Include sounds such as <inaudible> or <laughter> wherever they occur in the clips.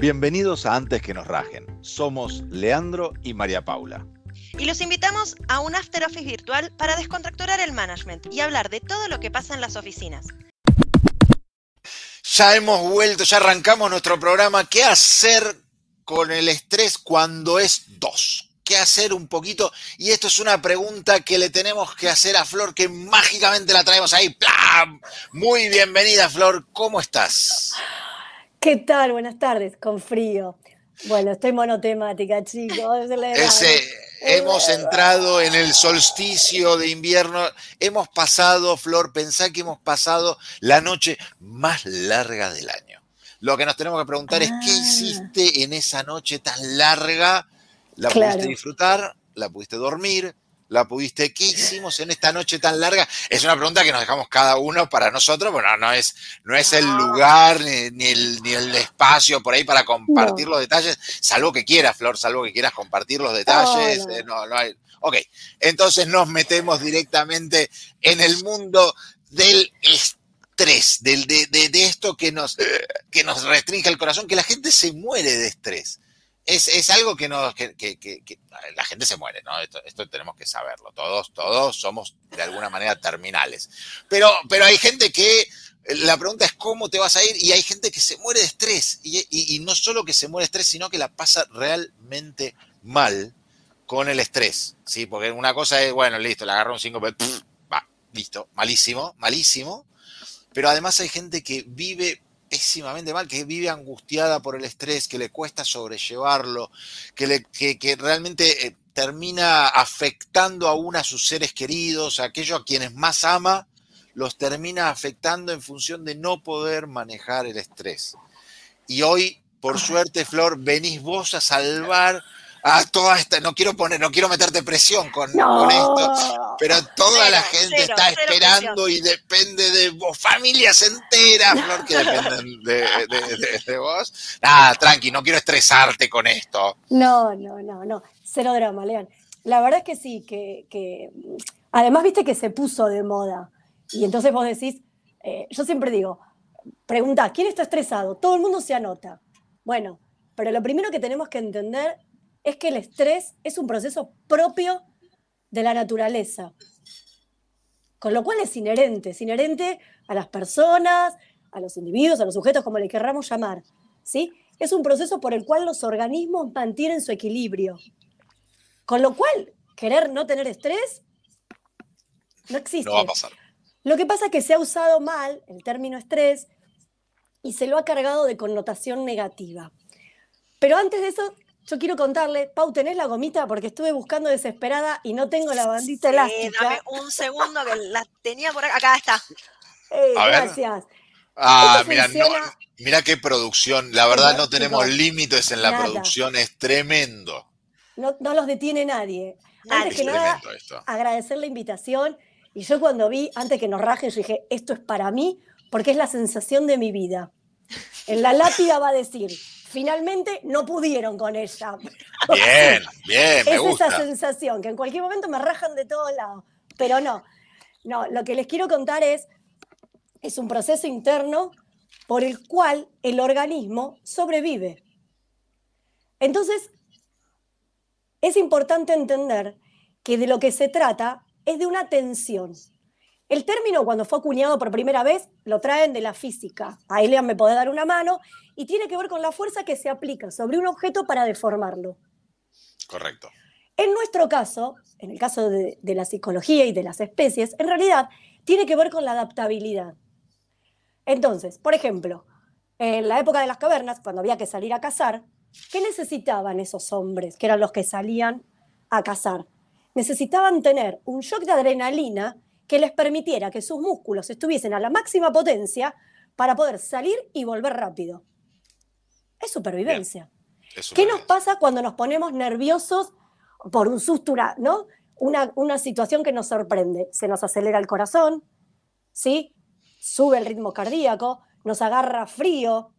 Bienvenidos a Antes que nos rajen. Somos Leandro y María Paula. Y los invitamos a un After Office virtual para descontracturar el management y hablar de todo lo que pasa en las oficinas. Ya hemos vuelto, ya arrancamos nuestro programa. ¿Qué hacer con el estrés cuando es dos? ¿Qué hacer un poquito? Y esto es una pregunta que le tenemos que hacer a Flor, que mágicamente la traemos ahí. ¡Plam! Muy bienvenida, Flor. ¿Cómo estás? ¿Qué tal? Buenas tardes, con frío. Bueno, estoy monotemática, chicos. Ese, hemos entrado en el solsticio de invierno. Hemos pasado, Flor, pensá que hemos pasado la noche más larga del año. Lo que nos tenemos que preguntar es qué Ah. hiciste en esa noche tan larga. ¿La Claro. pudiste disfrutar? ¿La pudiste dormir? ¿La pudiste? ¿Qué hicimos en esta noche tan larga? Es una pregunta que nos dejamos cada uno para nosotros, pero no es, no es el lugar ni, ni el, ni el espacio por ahí para compartir No. los detalles, salvo que quieras, Flor, salvo que quieras compartir los detalles. no. eh, no, no hay. Ok, entonces nos metemos directamente en el mundo del estrés, del, de, de- de esto que nos, que nos restringe el corazón, que la gente se muere de estrés. Es, es algo que, nos, que, la gente se muere, ¿no? Esto, tenemos que saberlo. Todos, todos somos de alguna manera terminales. Pero, pero hay gente que la pregunta es cómo te vas a ir y hay gente que se muere de estrés. Y, no solo que se muere de estrés, sino que la pasa realmente mal con el estrés. ¿sí? Porque una cosa es, bueno, listo, le agarró un 5, va, listo, malísimo, malísimo. Pero además hay gente que vive pésimamente mal, que vive angustiada por el estrés, que le cuesta sobrellevarlo, que, le, que, que realmente eh, termina afectando aún a sus seres queridos, a aquellos a quienes más ama, los termina afectando en función de no poder manejar el estrés. Y hoy, por suerte, Flor, venís vos a salvar a toda esta, no quiero poner, no quiero meterte presión con, con esto, pero toda la gente cero, está cero esperando y depende de vos, familias enteras, <laughs> Flor, que dependen de, de- de- de vos. Nada, tranqui, no quiero estresarte con esto. No, no, no, no. Cero drama, Lean. La verdad es que sí, que, que- además viste que se puso de moda. Y entonces vos decís, eh, yo siempre digo, pregunta, ¿quién está estresado? Todo el mundo se anota. Bueno, pero lo primero que tenemos que entender es que el estrés es un proceso propio de la naturaleza. Con lo cual es inherente, es inherente a las personas, a los individuos, a los sujetos, como le querramos llamar. ¿sí? Es un proceso por el cual los organismos mantienen su equilibrio. Con lo cual, querer no tener estrés no existe. No va a pasar. Lo que pasa es que se ha usado mal el término estrés y se lo ha cargado de connotación negativa. Pero antes de eso, yo quiero contarle, Pau, ¿tenés la gomita? Porque estuve buscando desesperada y no tengo la bandita Sí, elástica. dame un segundo que la tenía por acá. Acá está. Eh, A ver. gracias. Ah, mira, no, mira qué producción. La verdad no tenemos límites en la nada. producción, es tremendo. No, no los detiene nadie. Antes Es que nada, tremendo esto. agradecer la invitación. Y yo cuando vi, antes que nos rajen, yo dije, esto es para mí porque es la sensación de mi vida. En la lápida va a decir, finalmente no pudieron con ella. Bien, <laughs> bien, me es gusta. esa sensación, que en cualquier momento me rajan de todos lados. Pero no, no, lo que les quiero contar es, es un proceso interno por el cual el organismo sobrevive. Entonces, es importante entender que de lo que se trata es de una tensión. El término cuando fue acuñado por primera vez lo traen de la física. Ahí Lean me puede dar una mano y tiene que ver con la fuerza que se aplica sobre un objeto para deformarlo. Correcto. En nuestro caso, en el caso de, de la psicología y de las especies, en realidad tiene que ver con la adaptabilidad. Entonces, por ejemplo, en la época de las cavernas, cuando había que salir a cazar, ¿qué necesitaban esos hombres, que eran los que salían a cazar? Necesitaban tener un shock de adrenalina que les permitiera que sus músculos estuviesen a la máxima potencia para poder salir y volver rápido. Es supervivencia. Es ¿Qué nos pasa cuando nos ponemos nerviosos por un susto, una- ¿no? Una, una situación que nos sorprende? Se nos acelera el corazón, ¿sí? Sube el ritmo cardíaco, nos agarra frío,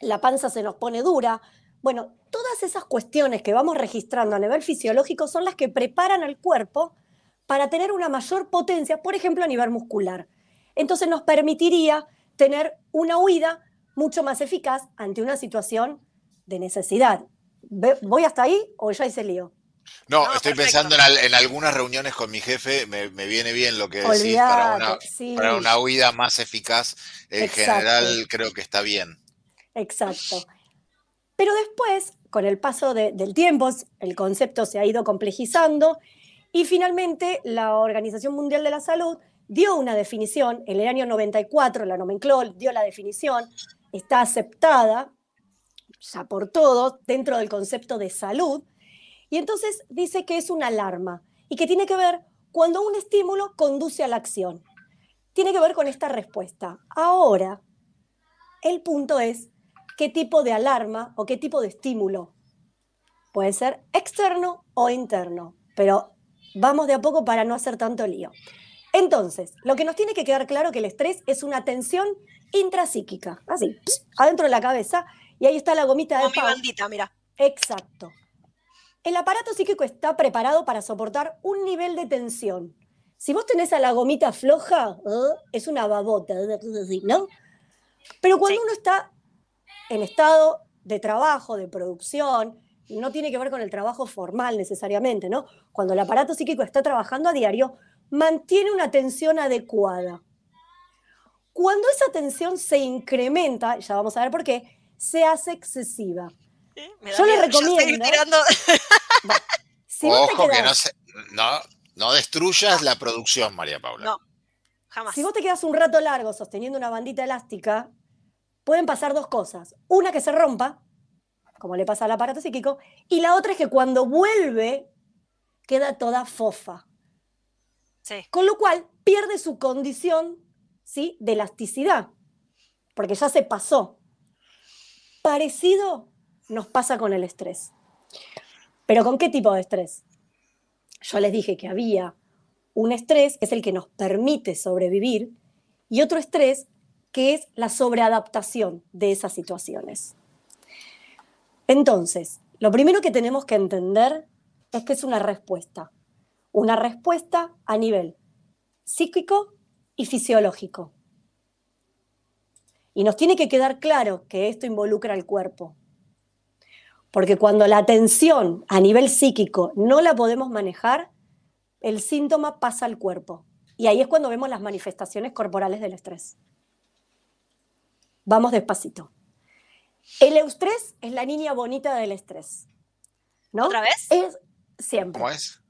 la panza se nos pone dura. Bueno, todas esas cuestiones que vamos registrando a nivel fisiológico son las que preparan al cuerpo para tener una mayor potencia, por ejemplo, a nivel muscular. Entonces nos permitiría tener una huida mucho más eficaz ante una situación de necesidad. ¿Voy hasta ahí o ya hice lío? No, No, estoy perfecto. pensando en, al- en algunas reuniones con mi jefe, me, me viene bien lo que decís para una, sí, para una huida más eficaz. En Exacto. general, creo que está bien. exacto. Pero después, con el paso de- del tiempo, el concepto se ha ido complejizando y finalmente la Organización Mundial de la Salud dio una definición, en el año 94 la nomencló, dio la definición, está aceptada ya por todos dentro del concepto de salud, y entonces dice que es una alarma y que tiene que ver cuando un estímulo conduce a la acción. Tiene que ver con esta respuesta. Ahora, el punto es qué tipo de alarma o qué tipo de estímulo. Puede ser externo o interno, pero vamos de a poco para no hacer tanto lío. Entonces, lo que nos tiene que quedar claro que el estrés es una tensión intrapsíquica, así, adentro de la cabeza, y ahí está la gomita de Como mi bandita, mira. Exacto. El aparato psíquico está preparado para soportar un nivel de tensión. Si vos tenés a la gomita floja, ¿eh? es una babota, ¿no? Pero cuando Sí. uno está en estado de trabajo, de producción, no tiene que ver con el trabajo formal necesariamente, ¿no? Cuando el aparato psíquico está trabajando a diario, mantiene una tensión adecuada. Cuando esa tensión se incrementa, ya vamos a ver por qué, se hace excesiva. ¿eh? Yo le miedo recomiendo-. <laughs> Si Ojo que quedás- no, se- no, no destruyas la producción, María Paula. No. Jamás. Si vos te quedas un rato largo sosteniendo una bandita elástica, pueden pasar dos cosas. Una que se rompa, como le pasa al aparato psíquico, y la otra es que cuando vuelve queda toda fofa, Sí. con lo cual pierde su condición ¿sí? de elasticidad, porque ya se pasó. Parecido nos pasa con el estrés. ¿Pero con qué tipo de estrés? Yo les dije que había un estrés que es el que nos permite sobrevivir y otro estrés que es la sobreadaptación de esas situaciones. Entonces, lo primero que tenemos que entender es que es una respuesta. Una respuesta a nivel psíquico y fisiológico. Y nos tiene que quedar claro que esto involucra al cuerpo. Porque cuando la tensión a nivel psíquico no la podemos manejar, el síntoma pasa al cuerpo. Y ahí es cuando vemos las manifestaciones corporales del estrés. Vamos despacito. El eustrés es la niña bonita del estrés. ¿No? ¿Otra vez? Es siempre. ¿Cómo es?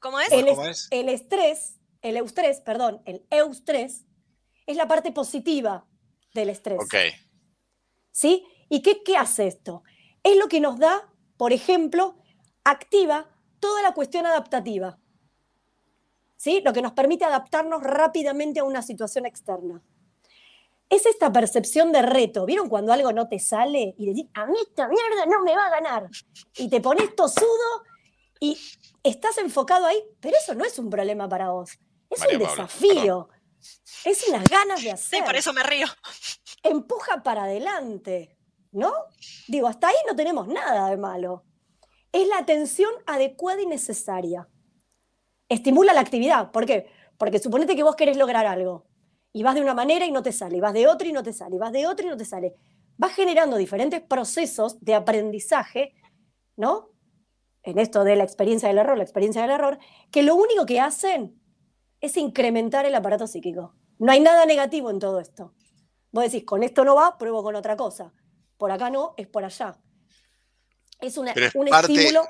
¿Cómo es? El, ¿Cómo es- es? el estrés, el eustrés, perdón, el eustrés es la parte positiva del estrés. Ok. ¿Sí? ¿Y qué, qué hace esto? Es lo que nos da, por ejemplo, activa toda la cuestión adaptativa. ¿Sí? Lo que nos permite adaptarnos rápidamente a una situación externa. Es esta percepción de reto. ¿Vieron cuando algo no te sale y decís, a mí esta mierda no me va a ganar? Y te pones tosudo y estás enfocado ahí, pero eso no es un problema para vos. Es María un Paula, desafío. Es unas ganas de hacer Sí, por eso me río. empuja para adelante, ¿no? Digo, hasta ahí no tenemos nada de malo. Es la atención adecuada y necesaria. Estimula la actividad. ¿Por qué? Porque suponete que vos querés lograr algo y vas de una manera y no te sale, y vas de otra y no te sale, y vas de otra y no te sale. Vas generando diferentes procesos de aprendizaje, ¿no? En esto de la experiencia del error, la experiencia del error, que lo único que hacen es incrementar el aparato psíquico. No hay nada negativo en todo esto. Vos decís, con esto no va, pruebo con otra cosa. Por acá no, es por allá. Es una- Pero es un parte- estímulo.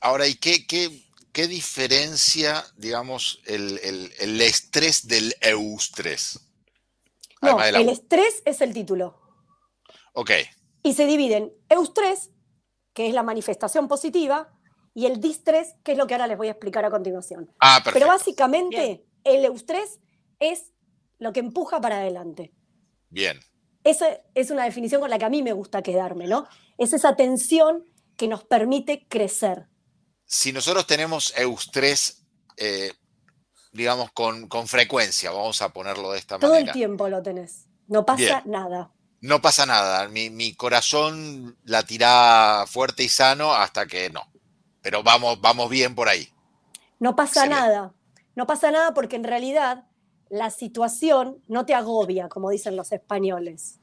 Ahora, ¿y qué, qué, qué diferencia, digamos, el, el- el estrés del eustrés? No, Además de la- el estrés es el título. Ok, Y se divide en eustrés, que es la manifestación positiva, y el distrés, que es lo que ahora les voy a explicar a continuación. ah, Pero perfecto. básicamente, el eustrés es lo que empuja para adelante. Bien, Esa es una definición con la que a mí me gusta quedarme, ¿no? Es esa tensión que nos permite crecer. Si nosotros tenemos eustrés, eh, digamos, con, con frecuencia, vamos a ponerlo de esta Todo el manera, tiempo lo tenés. No pasa Bien. nada. no pasa nada. Mi, mi corazón latirá fuerte y sano hasta que no. Pero vamos, vamos bien por ahí. No pasa Excelente. nada. No pasa nada porque en realidad la situación no te agobia, como dicen los españoles.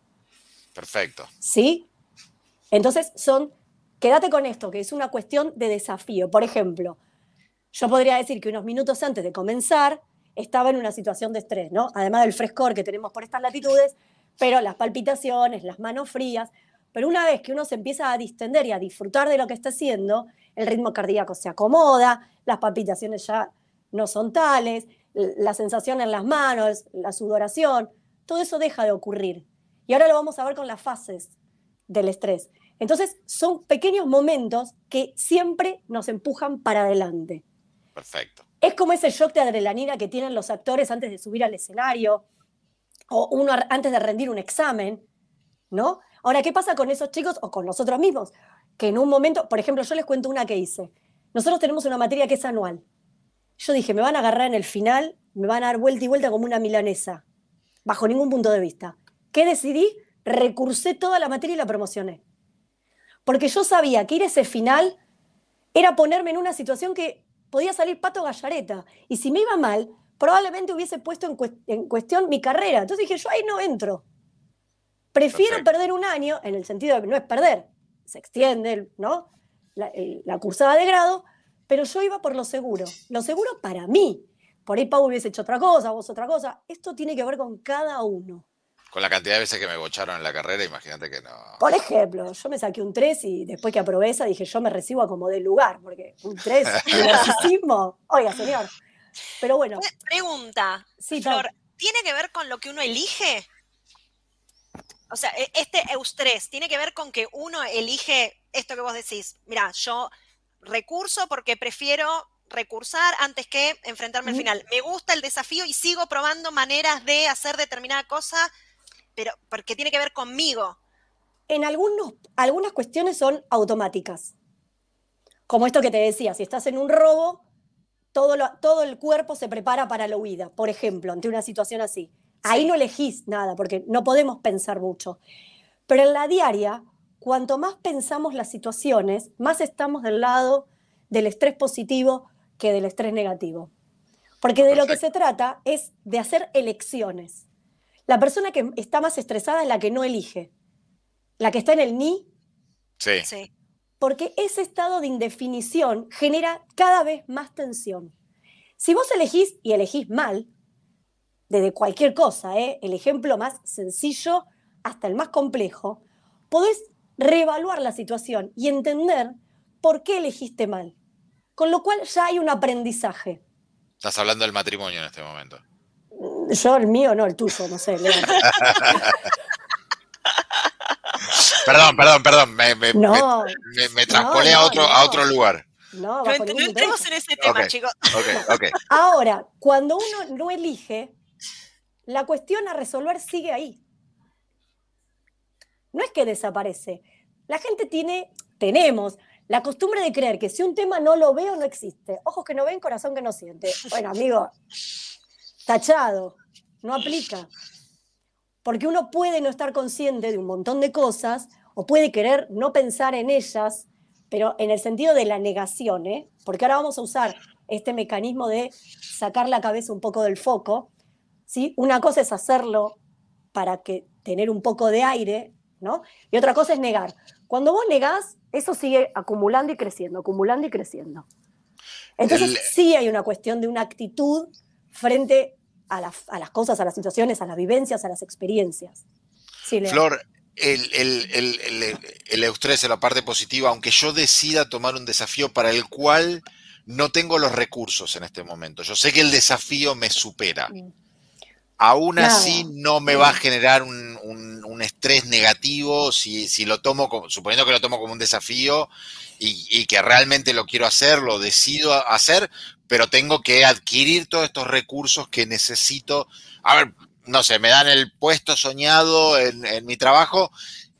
Perfecto. ¿Sí? Entonces son, quédate con esto, que es una cuestión de desafío. Por ejemplo, yo podría decir que unos minutos antes de comenzar estaba en una situación de estrés, ¿no? Además del frescor que tenemos por estas latitudes, pero las palpitaciones, las manos frías. Pero una vez que uno se empieza a distender y a disfrutar de lo que está haciendo, el ritmo cardíaco se acomoda, las palpitaciones ya no son tales, la sensación en las manos, la sudoración, todo eso deja de ocurrir. Y ahora lo vamos a ver con las fases del estrés. Entonces, son pequeños momentos que siempre nos empujan para adelante. Perfecto. Es como ese shock de adrenalina que tienen los actores antes de subir al escenario o uno antes de rendir un examen, ¿no? Ahora, ¿qué pasa con esos chicos o con nosotros mismos? Que en un momento, por ejemplo, yo les cuento una que hice. Nosotros tenemos una materia que es anual. Yo dije, me van a agarrar en el final, me van a dar vuelta y vuelta como una milanesa, bajo ningún punto de vista. ¿Qué decidí? Recursé toda la materia y la promocioné. Porque yo sabía que ir a ese final era ponerme en una situación que podía salir pato gallareta. Y si me iba mal, probablemente hubiese puesto en, cuestión mi carrera. Entonces dije, yo ahí no entro. Prefiero perder un año, en el sentido de que no es perder, se extiende ¿no? la, la cursada de grado, pero yo iba por lo seguro. Lo seguro para mí. Por ahí Pau hubiese hecho otra cosa, vos otra cosa. Esto tiene que ver con cada uno. Con la cantidad de veces que me bocharon en la carrera, imagínate que no. Por ejemplo, yo me saqué un 3 y después que aprobé esa dije, yo me recibo a como del lugar, porque un 3, narcisismo. <laughs> Oiga, señor. Pero bueno. Pregunta, sí, Flor, ¿tiene que ver con lo que uno elige? O sea, e, este eustrés, ¿tiene que ver con que uno elige esto que vos decís? Mira, yo recurso porque prefiero recursar antes que enfrentarme al final. Me gusta el desafío y sigo probando maneras de hacer determinada cosa, pero porque tiene que ver conmigo. En algunos, algunas cuestiones son automáticas. Como esto que te decía, si estás en un robo, todo, todo el cuerpo se prepara para la huida, por ejemplo, ante una situación así. Ahí no elegís nada, porque no podemos pensar mucho. Pero en la diaria, cuanto más pensamos las situaciones, más estamos del lado del estrés positivo que del estrés negativo. Porque de lo que se trata es de hacer elecciones. La persona que está más estresada es la que no elige, la que está en el ni. Sí. sí. Porque ese estado de indefinición genera cada vez más tensión. Si vos elegís y elegís mal, desde cualquier cosa, ¿eh? el ejemplo más sencillo hasta el más complejo, podés reevaluar la situación y entender por qué elegiste mal. Con lo cual ya hay un aprendizaje. Estás hablando del matrimonio en este momento. Yo el mío, no el tuyo, no sé. <laughs> perdón, perdón, perdón. Me, me, me, traspolé a, otro, a otro lugar. No, no entremos en ese tema, chicos. <laughs> Ahora, cuando uno no elige, la cuestión a resolver sigue ahí no es que desaparece. La gente tiene, tenemos la costumbre de creer que si un tema no lo veo, no existe. Ojos que no ven, corazón que no siente. Bueno, amigo, tachado, no aplica. Porque uno puede no estar consciente de un montón de cosas o puede querer no pensar en ellas, pero en el sentido de la negación, ¿eh? porque ahora vamos a usar este mecanismo de sacar la cabeza un poco del foco. ¿sí? Una cosa es hacerlo para que tener un poco de aire y otra cosa es negar. Cuando vos negás, eso sigue acumulando y creciendo, acumulando y creciendo. Entonces sí hay una cuestión de una actitud frente a, las cosas, a las situaciones, a las vivencias, a las experiencias. Flor, el, el, el, eustrés en la parte positiva, aunque yo decida tomar un desafío para el cual no tengo los recursos en este momento, yo sé que el desafío me supera. Aún así no me va a generar un, estrés negativo si, lo tomo, suponiendo que lo tomo como un desafío y, que realmente lo quiero hacer, lo decido hacer, pero tengo que adquirir todos estos recursos que necesito. A ver, no sé, me dan el puesto soñado en, mi trabajo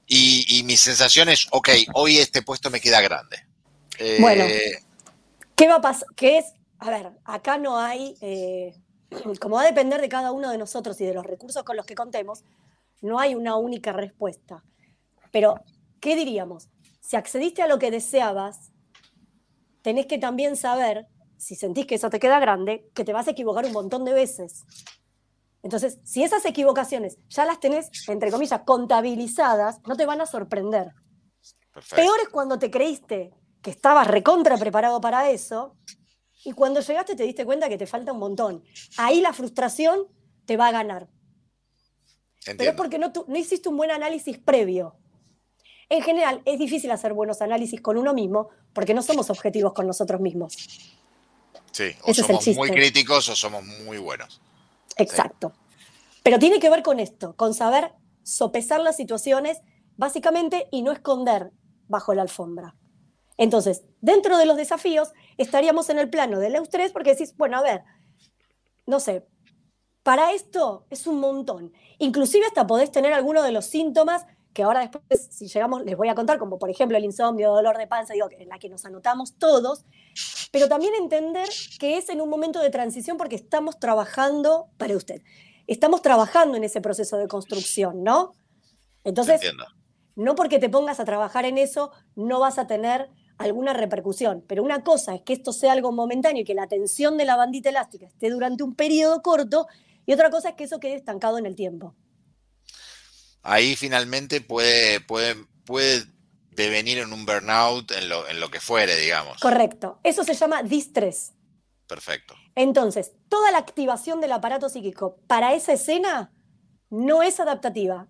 y, mi sensación es, ok, hoy este puesto me queda grande. bueno, eh, ¿qué va a pasar? ¿Qué es? A ver, acá no hay... Eh, como va a depender de cada uno de nosotros y de los recursos con los que contemos, no hay una única respuesta. Pero, ¿qué diríamos? Si accediste a lo que deseabas, tenés que también saber, si sentís que eso te queda grande, que te vas a equivocar un montón de veces. Entonces, si esas equivocaciones ya las tenés, entre comillas, contabilizadas, no te van a sorprender. Peor es cuando te creíste que estabas recontra preparado para eso y cuando llegaste te diste cuenta que te falta un montón. Ahí la frustración te va a ganar. Pero es porque no, no hiciste un buen análisis previo. En general, es difícil hacer buenos análisis con uno mismo porque no somos objetivos con nosotros mismos. Sí, o somos muy críticos o somos muy buenos. Exacto. Pero tiene que ver con esto, con saber sopesar las situaciones básicamente y no esconder bajo la alfombra. Entonces, dentro de los desafíos, estaríamos en el plano del eustrés porque decís, bueno, a ver, no sé, para esto es un montón. Inclusive hasta podés tener alguno de los síntomas que ahora después, si llegamos, les voy a contar, como por ejemplo el insomnio, dolor de panza, digo, en la que nos anotamos todos, pero también entender que es en un momento de transición porque estamos trabajando para usted. Estamos trabajando en ese proceso de construcción, ¿no? Entonces, no porque te pongas a trabajar en eso, no vas a tener alguna repercusión. Pero una cosa es que esto sea algo momentáneo y que la tensión de la bandita elástica esté durante un periodo corto, y otra cosa es que eso quede estancado en el tiempo ahí finalmente puede, puede, puede devenir en un burnout en lo, en lo que fuere, digamos. Correcto. Eso se llama distrés. Perfecto. Entonces, toda la activación del aparato psíquico para esa escena no es adaptativa.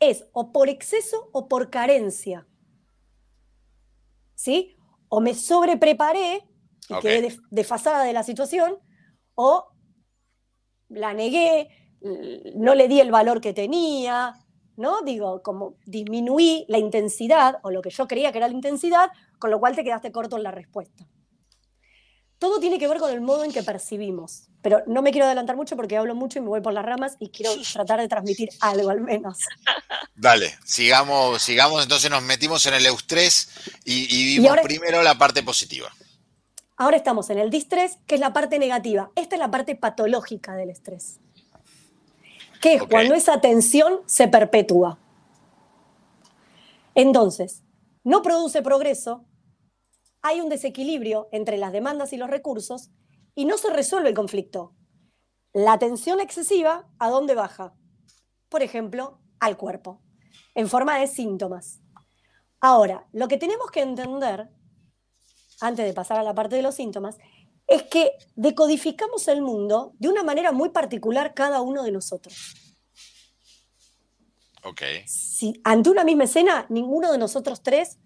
Es o por exceso o por carencia. ¿Sí? O me sobrepreparé y quedé desfasada de la situación, o la negué, no le di el valor que tenía, ¿no? Digo, como disminuí la intensidad o lo que yo creía que era la intensidad, con lo cual te quedaste corto en la respuesta. Todo tiene que ver con el modo en que percibimos, pero no me quiero adelantar mucho porque hablo mucho y me voy por las ramas y quiero tratar de transmitir algo al menos. Dale, sigamos, sigamos, entonces nos metimos en el eustrés y, vimos primero la parte positiva. Ahora estamos en el distrés, que es la parte negativa. Esta es la parte patológica del estrés que es cuando esa tensión se perpetúa. Entonces, no produce progreso, hay un desequilibrio entre las demandas y los recursos y no se resuelve el conflicto. La tensión excesiva, ¿a dónde baja? Por ejemplo, al cuerpo, en forma de síntomas. Ahora, lo que tenemos que entender, antes de pasar a la parte de los síntomas, es que decodificamos el mundo de una manera muy particular cada uno de nosotros. Okay. Si ante una misma escena, ninguno de nosotros tres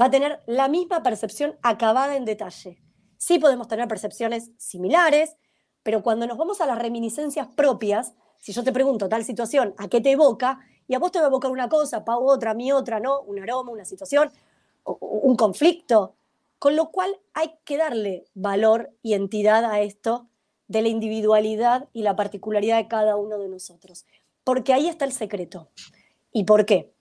va a tener la misma percepción acabada en detalle. Sí podemos tener percepciones similares, pero cuando nos vamos a las reminiscencias propias, si yo te pregunto tal situación, ¿a qué te evoca? Y a vos te va a evocar una cosa, Pau otra, a mí otra, ¿no? Un aroma, una situación, un conflicto. Con lo cual hay que darle valor y entidad a esto de la individualidad y la particularidad de cada uno de nosotros. Porque ahí está el secreto. ¿Y por qué?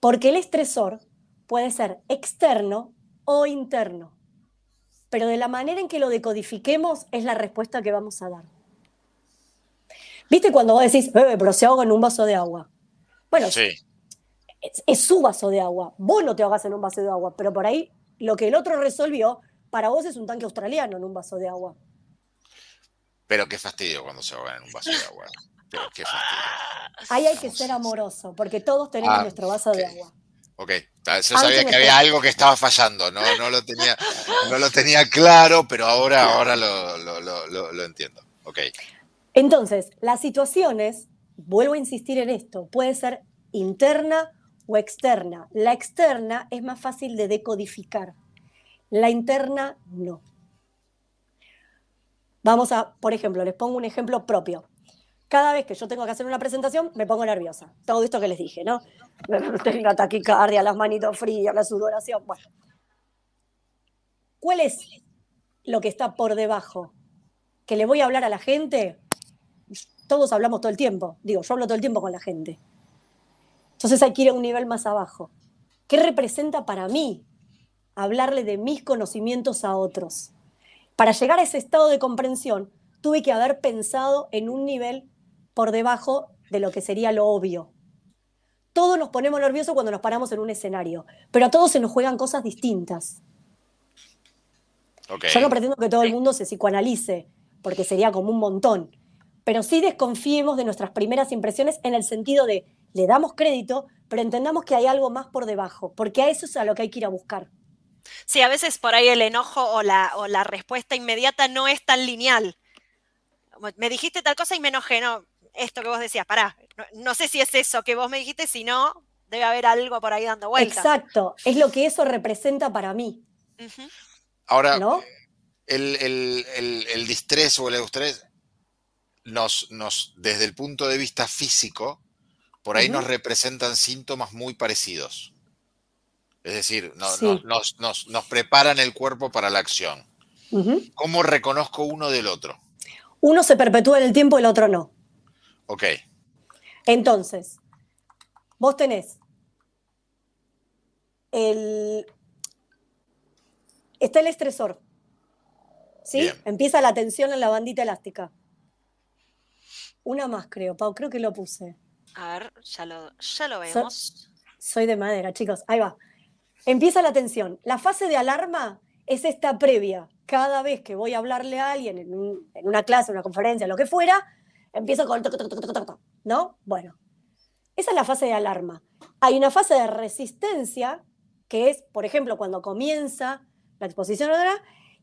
Porque el estresor puede ser externo o interno. Pero de la manera en que lo decodifiquemos es la respuesta que vamos a dar. ¿Viste cuando vos decís, bebé, pero se ahoga en un vaso de agua? Bueno, sí. es, es, su vaso de agua. Vos no te ahogas en un vaso de agua, pero por ahí lo que el otro resolvió, para vos es un tanque australiano en un vaso de agua. Pero qué fastidio cuando se ahogan en un vaso de agua. Pero qué fastidio. Ahí hay que ser amoroso, porque todos tenemos ah, nuestro vaso de agua. Ok, yo sabía que había algo que estaba fallando, no, no, lo, tenía, no lo tenía claro, pero ahora, ahora lo, lo, lo entiendo. Ok. Entonces, las situaciones, vuelvo a insistir en esto, puede ser interna o externa. La externa es más fácil de decodificar, la interna no. Vamos a, por ejemplo, les pongo un ejemplo propio. Cada vez que yo tengo que hacer una presentación, me pongo nerviosa. Todo esto que les dije, ¿no? <laughs> Tengo taquicardia, las manitos frías, la sudoración. Bueno. ¿Cuál es lo que está por debajo? ¿Que le voy a hablar a la gente? Todos hablamos todo el tiempo. Digo, yo hablo todo el tiempo con la gente. Entonces hay que ir a un nivel más abajo. ¿Qué representa para mí hablarle de mis conocimientos a otros? Para llegar a ese estado de comprensión, tuve que haber pensado en un nivel por debajo de lo que sería lo obvio. Todos nos ponemos nerviosos cuando nos paramos en un escenario, pero a todos se nos juegan cosas distintas. Yo no pretendo que todo el mundo se psicoanalice, porque sería como un montón, pero sí desconfiemos de nuestras primeras impresiones en el sentido de le damos crédito, pero entendamos que hay algo más por debajo, porque a eso es a lo que hay que ir a buscar. Sí, a veces por ahí el enojo o la, o la respuesta inmediata no es tan lineal. Me dijiste tal cosa y me enojé, no, esto que vos decías, pará, no, sé si es eso que vos me dijiste, si no, debe haber algo por ahí dando vueltas. Exacto, es lo que eso representa para mí. Ahora, el, el, distrés o el eustrés nos, nos, desde el punto de vista físico, por ahí nos representan síntomas muy parecidos. Es decir, nos, preparan el cuerpo para la acción. ¿Cómo reconozco uno del otro? Uno se perpetúa en el tiempo, el otro no. Ok. Entonces, vos tenés el... Está el estresor. ¿Sí? Empieza la tensión en la bandita elástica. Una más, creo, Pau, creo que lo puse. A ver, ya lo, vemos. soy de madera, chicos. Ahí va. Empieza la tensión. La fase de alarma es esta previa. Cada vez que voy a hablarle a alguien en, una clase, una conferencia, lo que fuera, empiezo con... ¿No? Bueno, esa es la fase de alarma. Hay una fase de resistencia, que es, por ejemplo, cuando comienza la exposición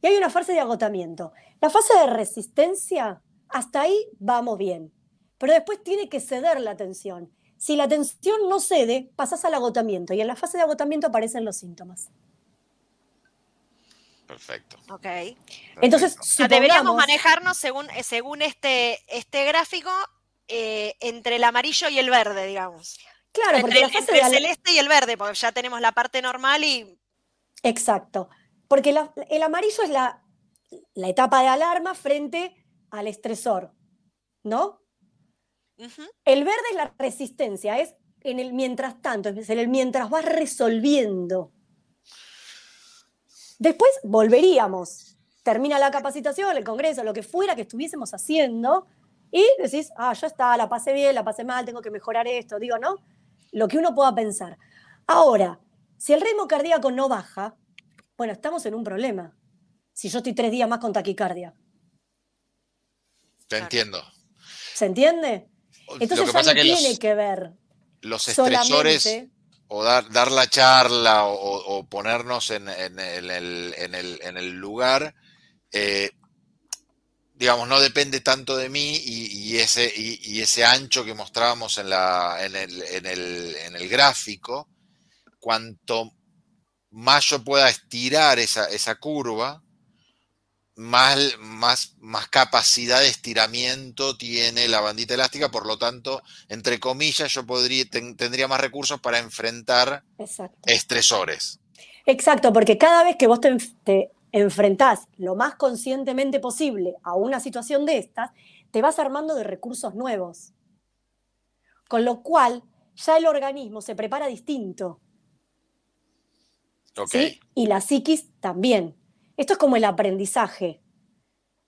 y hay una fase de agotamiento. La fase de resistencia, hasta ahí vamos bien, pero después tiene que ceder la tensión. Si la tensión no cede, pasas al agotamiento y en la fase de agotamiento aparecen los síntomas. Perfecto. Ok. Entonces, deberíamos manejarnos según, eh, según este, este gráfico eh, entre el amarillo y el verde, digamos. Claro, porque la fase el celeste y el verde, porque ya tenemos la parte normal y. Exacto. Porque el amarillo es la, la etapa de alarma frente al estresor, ¿no? El verde es la resistencia, es en el mientras tanto, es en el mientras vas resolviendo. Después volveríamos, termina la capacitación, el congreso, lo que fuera que estuviésemos haciendo, y decís, ah, ya está, la pasé bien, la pasé mal, tengo que mejorar esto, digo, ¿no? Lo que uno pueda pensar. Ahora, si el ritmo cardíaco no baja, bueno, estamos en un problema. Si yo estoy tres días más con taquicardia. Te entiendo. ¿Se entiende? Entonces lo que ya tiene que ver. Los estresores o dar, dar, la charla o, ponernos en, el, lugar, eh, digamos, no depende tanto de mí y, ese, y, ese ancho que mostrábamos en, la, en, el, gráfico, cuanto más yo pueda estirar esa, esa curva, más, más, más capacidad de estiramiento tiene la bandita elástica, por lo tanto, entre comillas, yo podría, tendría más recursos para enfrentar estresores. Exacto, porque cada vez que vos te, te enfrentás lo más conscientemente posible a una situación de estas, te vas armando de recursos nuevos. Con lo cual, ya el organismo se prepara distinto. Y la psiquis también. Esto es como el aprendizaje.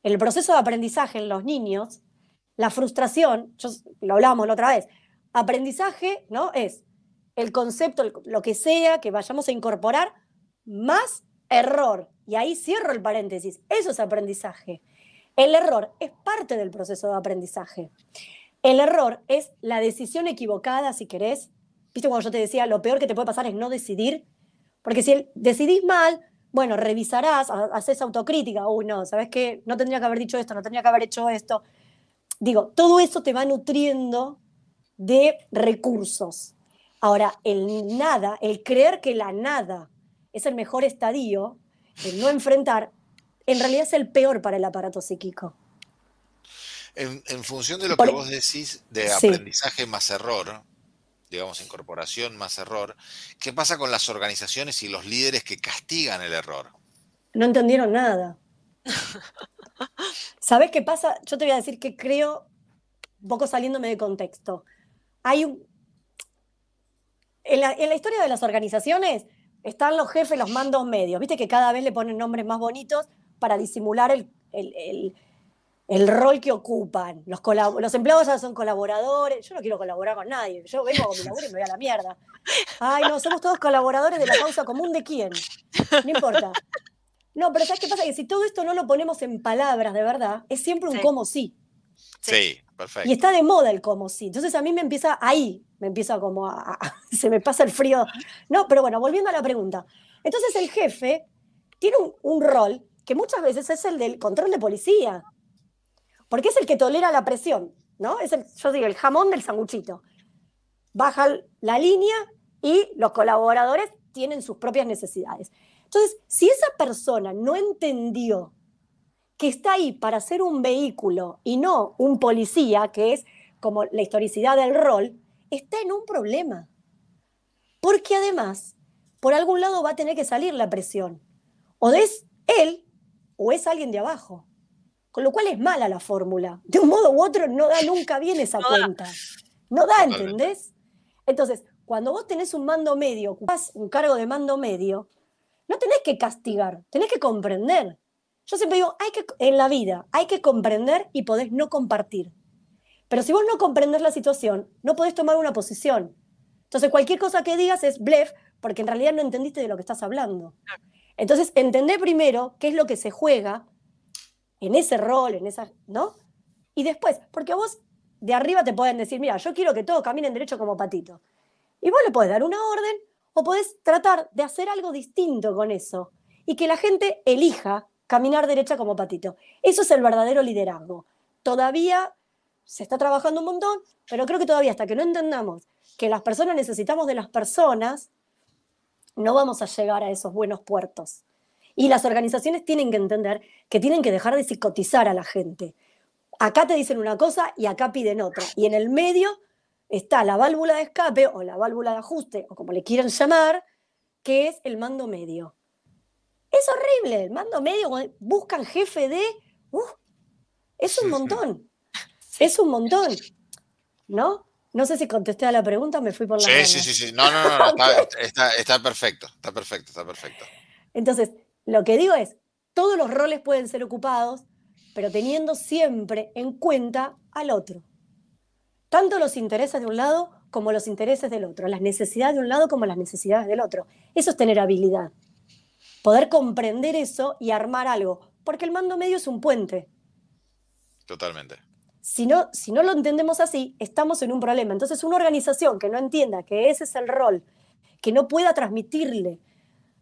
El proceso de aprendizaje en los niños, la frustración, lo hablábamos la otra vez, aprendizaje ¿no? es el concepto, lo que sea que vayamos a incorporar, más error. Y ahí cierro el paréntesis. Eso es aprendizaje. El error es parte del proceso de aprendizaje. El error es la decisión equivocada, si querés. Viste cuando yo te decía, lo peor que te puede pasar es no decidir. Porque si decidís mal, bueno, revisarás, haces autocrítica, uy, no, ¿sabes qué? No tendría que haber dicho esto, no tendría que haber hecho esto. Digo, todo eso te va nutriendo de recursos. Ahora, el nada, el creer que la nada es el mejor estadio, el no enfrentar, en realidad es el peor para el aparato psíquico. En, función de lo que vos decís de aprendizaje más error, digamos, incorporación más error. ¿Qué pasa con las organizaciones y los líderes que castigan el error? No entendieron nada. <laughs> ¿Sabes qué pasa? Yo te voy a decir que creo, un poco saliéndome de contexto, hay un... En la, historia de las organizaciones están los jefes, los mandos medios. Viste que cada vez le ponen nombres más bonitos para disimular el el rol que ocupan. Los, los empleados ya son colaboradores. Yo no quiero colaborar con nadie. Yo vengo con mi laburo y me voy a la mierda. Ay, no, somos todos colaboradores de la causa común de quién. No importa. No, pero ¿sabes qué pasa? Que si todo esto no lo ponemos en palabras de verdad, es siempre un cómo sí. Sí. Perfecto. Y está de moda el como sí. Entonces a mí me empieza ahí, me empieza como a, <laughs> se me pasa el frío. No, pero bueno, volviendo a la pregunta. Entonces el jefe tiene un, rol que muchas veces es el del control de policía, porque es el que tolera la presión, ¿no? Es el, yo digo, el jamón del sanguchito. Baja la línea y los colaboradores tienen sus propias necesidades. Entonces, si esa persona no entendió que está ahí para ser un vehículo y no un policía, que es como la historicidad del rol, está en un problema. Porque además, por algún lado va a tener que salir la presión. O es él o es alguien de abajo. Con lo cual es mala la fórmula. De un modo u otro no da nunca bien esa cuenta. No da, ¿entendés? Entonces, cuando vos tenés un mando medio, ocupás un cargo de mando medio, no tenés que castigar, tenés que comprender. Yo siempre digo, hay que, en la vida hay que comprender y podés no compartir. Pero si vos no comprendés la situación, no podés tomar una posición. Entonces, cualquier cosa que digas es blef, porque en realidad no entendiste de lo que estás hablando. Entonces, entender primero qué es lo que se juega en ese rol, en esa, ¿no? Y después, porque vos de arriba te pueden decir, mira, yo quiero que todos caminen derecho como patito. Y vos le podés dar una orden o podés tratar de hacer algo distinto con eso y que la gente elija caminar derecha como patito. Eso es el verdadero liderazgo. Todavía se está trabajando un montón, pero creo que todavía hasta que no entendamos que las personas necesitamos de las personas, no vamos a llegar a esos buenos puertos. Y las organizaciones tienen que entender que tienen que dejar de psicotizar a la gente. Acá te dicen una cosa y acá piden otra. Y en el medio está la válvula de escape o la válvula de ajuste, o como le quieran llamar, que es el mando medio. Es horrible, el mando medio, buscan jefe de... Uh, es un montón, es un montón, ¿no? No sé si contesté a la pregunta, me fui por la... Sí, sí, sí, sí, no, no, no, <laughs> está, perfecto, está perfecto, está perfecto. Entonces, lo que digo es, todos los roles pueden ser ocupados, pero teniendo siempre en cuenta al otro. Tanto los intereses de un lado como los intereses del otro, las necesidades de un lado como las necesidades del otro. Eso es tener habilidad poder comprender eso y armar algo, porque el mando medio es un puente. Totalmente. Si no, si no lo entendemos así, estamos en un problema. Entonces, una organización que no entienda que ese es el rol, que no pueda transmitirle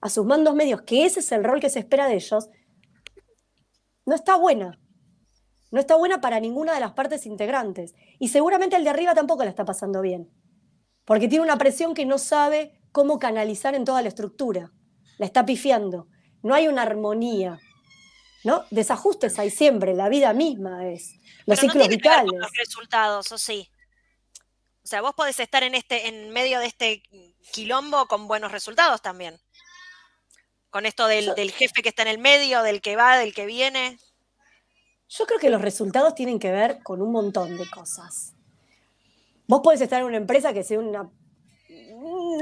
a sus mandos medios que ese es el rol que se espera de ellos, no está buena. No está buena para ninguna de las partes integrantes. Y seguramente el de arriba tampoco la está pasando bien. Porque tiene una presión que no sabe cómo canalizar en toda la estructura la está pifiando. No hay una armonía. ¿no? Desajustes hay siempre, la vida misma es. Los ciclos vitales. los resultados, o sí. O sea, vos podés estar en este, en medio de este quilombo con buenos resultados también. Con esto del, del jefe que está en el medio, del que va, del que viene. Yo creo que los resultados tienen que ver con un montón de cosas. Vos podés estar en una empresa que sea una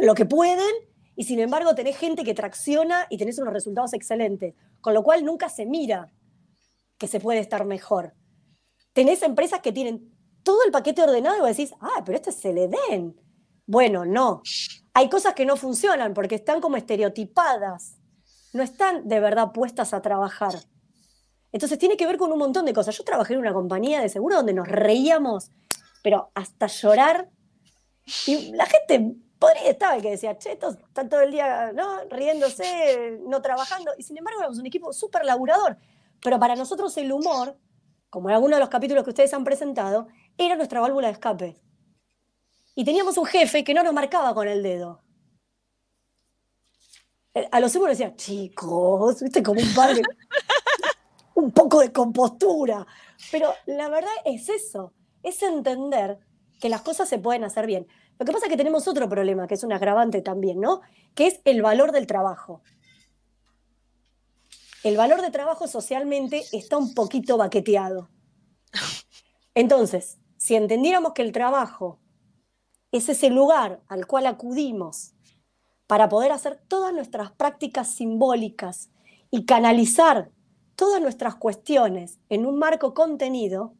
lo que pueden y sin embargo tenés gente que tracciona y tenés unos resultados excelentes, con lo cual nunca se mira que se puede estar mejor. Tenés empresas que tienen todo el paquete ordenado y vos decís, ah, pero este se le den. Bueno, no. Hay cosas que no funcionan porque están como estereotipadas, no están de verdad puestas a trabajar. Entonces tiene que ver con un montón de cosas. Yo trabajé en una compañía de seguro donde nos reíamos, pero hasta llorar. Y la gente podría estar que decía, che, estos están todo el día ¿no? riéndose, no trabajando, y sin embargo éramos un equipo súper laburador. Pero para nosotros el humor, como en algunos de los capítulos que ustedes han presentado, era nuestra válvula de escape. Y teníamos un jefe que no nos marcaba con el dedo. Eh, a los seguros decía, chicos, viste como un padre, <laughs> un poco de compostura. Pero la verdad es eso, es entender que las cosas se pueden hacer bien. Lo que pasa es que tenemos otro problema, que es un agravante también, ¿no? Que es el valor del trabajo. El valor de trabajo socialmente está un poquito baqueteado. Entonces, si entendiéramos que el trabajo es ese lugar al cual acudimos para poder hacer todas nuestras prácticas simbólicas y canalizar todas nuestras cuestiones en un marco contenido,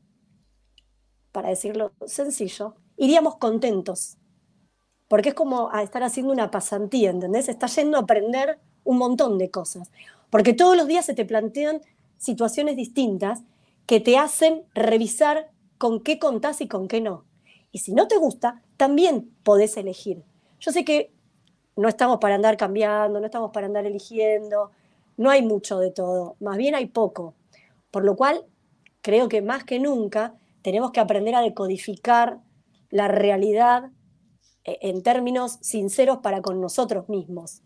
para decirlo sencillo, iríamos contentos porque es como estar haciendo una pasantía, ¿entendés? Estás yendo a aprender un montón de cosas, porque todos los días se te plantean situaciones distintas que te hacen revisar con qué contás y con qué no. Y si no te gusta, también podés elegir. Yo sé que no estamos para andar cambiando, no estamos para andar eligiendo, no hay mucho de todo, más bien hay poco. Por lo cual, creo que más que nunca tenemos que aprender a decodificar la realidad eh, en términos sinceros para con nosotros mismos.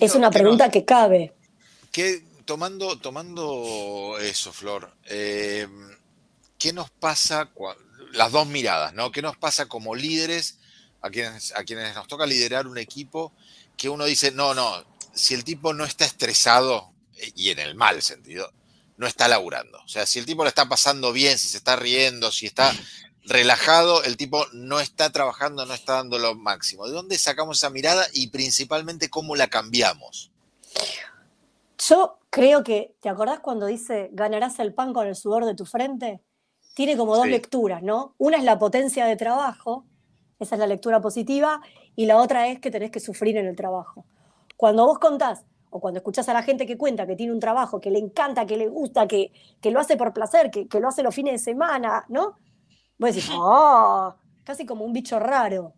Es una pregunta que cabe. tomando, tomando eso, Flor, eh, ¿qué nos pasa, las dos miradas, ¿no? ¿Qué nos pasa como líderes a quienes, a quienes nos toca liderar un equipo que uno dice, no, no, si el tipo no está estresado, eh, y en el mal sentido, no está laburando. O sea, si el tipo lo está pasando bien, si se está riendo, si está relajado, el tipo no está trabajando, no está dando lo máximo. ¿De dónde sacamos esa mirada y principalmente cómo la cambiamos? Yo creo que, ¿te acordás cuando dice ganarás el pan con el sudor de tu frente? Tiene como dos lecturas, ¿no? Una es la potencia de trabajo, esa es la lectura positiva, y la otra es que tenés que sufrir en el trabajo. Cuando vos contás, o cuando escuchás a la gente que cuenta que tiene un trabajo que le encanta, que le gusta, que, que lo hace por placer, que, que lo hace los fines de semana, ¿no? Vos decís, <laughs> oh, casi como un bicho raro.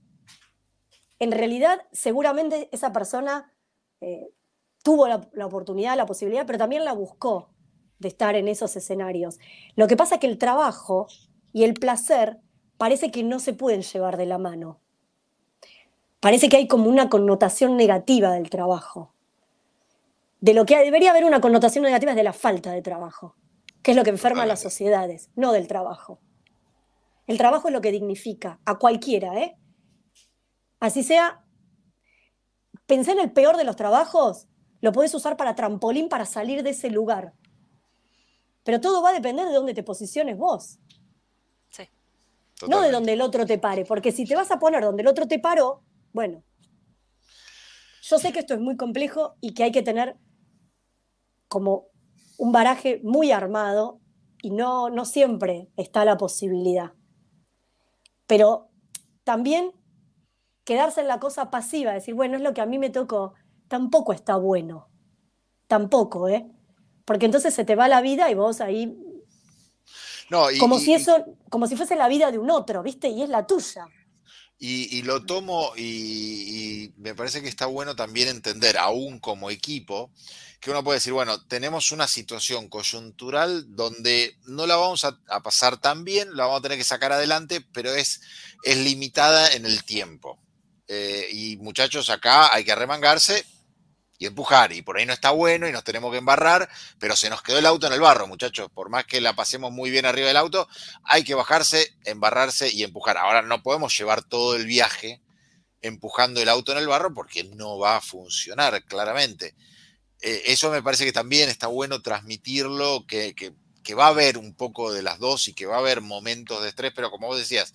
En realidad, seguramente esa persona eh, tuvo la, la, oportunidad, la posibilidad, pero también la buscó de estar en esos escenarios. Lo que pasa es que el trabajo y el placer parece que no se pueden llevar de la mano. Parece que hay como una connotación negativa del trabajo. De lo que debería haber una connotación negativa es de la falta de trabajo, que es lo que enferma a las sociedades, no del trabajo. El trabajo es lo que dignifica a cualquiera, ¿eh? Así sea, pensé en el peor de los trabajos, lo puedes usar para trampolín para salir de ese lugar. Pero todo va a depender de dónde te posiciones vos. No de donde el otro te pare, porque si te vas a poner donde el otro te paró, bueno. Yo sé que esto es muy complejo y que hay que tener como un baraje muy armado y no, no siempre está la posibilidad. Pero también quedarse en la cosa pasiva, decir, bueno, es lo que a mí me tocó, tampoco está bueno. Tampoco, ¿eh? Porque entonces se te va la vida y vos ahí. No, como si eso, como si fuese la vida de un otro, ¿viste? Y es la tuya. Y, lo tomo y, me parece que está bueno también entender, aún como equipo, que uno puede decir, bueno, tenemos una situación coyuntural donde no la vamos a, pasar tan bien, la vamos a tener que sacar adelante, pero es, es limitada en el tiempo. Eh, y muchachos, acá hay que remangarse y empujar. Y por ahí no está bueno y nos tenemos que embarrar, pero se nos quedó el auto en el barro, muchachos. Por más que la pasemos muy bien arriba del auto, hay que bajarse, embarrarse y empujar. Ahora no podemos llevar todo el viaje empujando el auto en el barro porque no va a funcionar, claramente. Eh, eso me parece que también está bueno transmitirlo, que, que va a haber un poco de las dos y que va a haber momentos de estrés, pero como vos decías,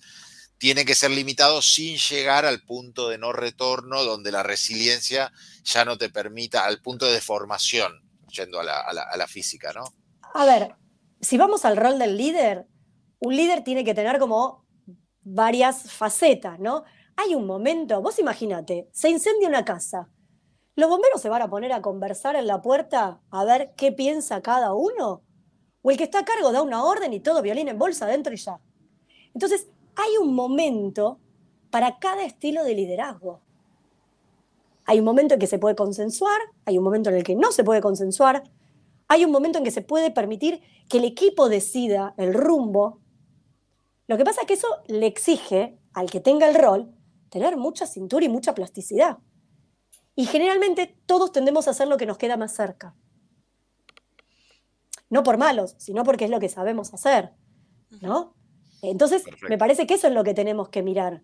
tiene que ser limitado sin llegar al punto de no retorno donde la resiliencia ya no te permita, al punto de deformación, yendo a la, física, ¿no? A ver, si vamos al rol del líder, un líder tiene que tener como varias facetas, ¿no? Hay un momento, vos imagínate, se incendia una casa. ¿Los bomberos se van a poner a conversar en la puerta a ver qué piensa cada uno? ¿O el que está a cargo da una orden y todo violín en bolsa adentro y ya? Entonces, hay un momento para cada estilo de liderazgo. Hay un momento en que se puede consensuar, hay un momento en el que no se puede consensuar, hay un momento en que se puede permitir que el equipo decida el rumbo. Lo que pasa es que eso le exige al que tenga el rol tener mucha cintura y mucha plasticidad. Y generalmente todos tendemos a hacer lo que nos queda más cerca. No por malos, sino porque es lo que sabemos hacer, ¿no? Entonces, me parece que eso es lo que tenemos que mirar.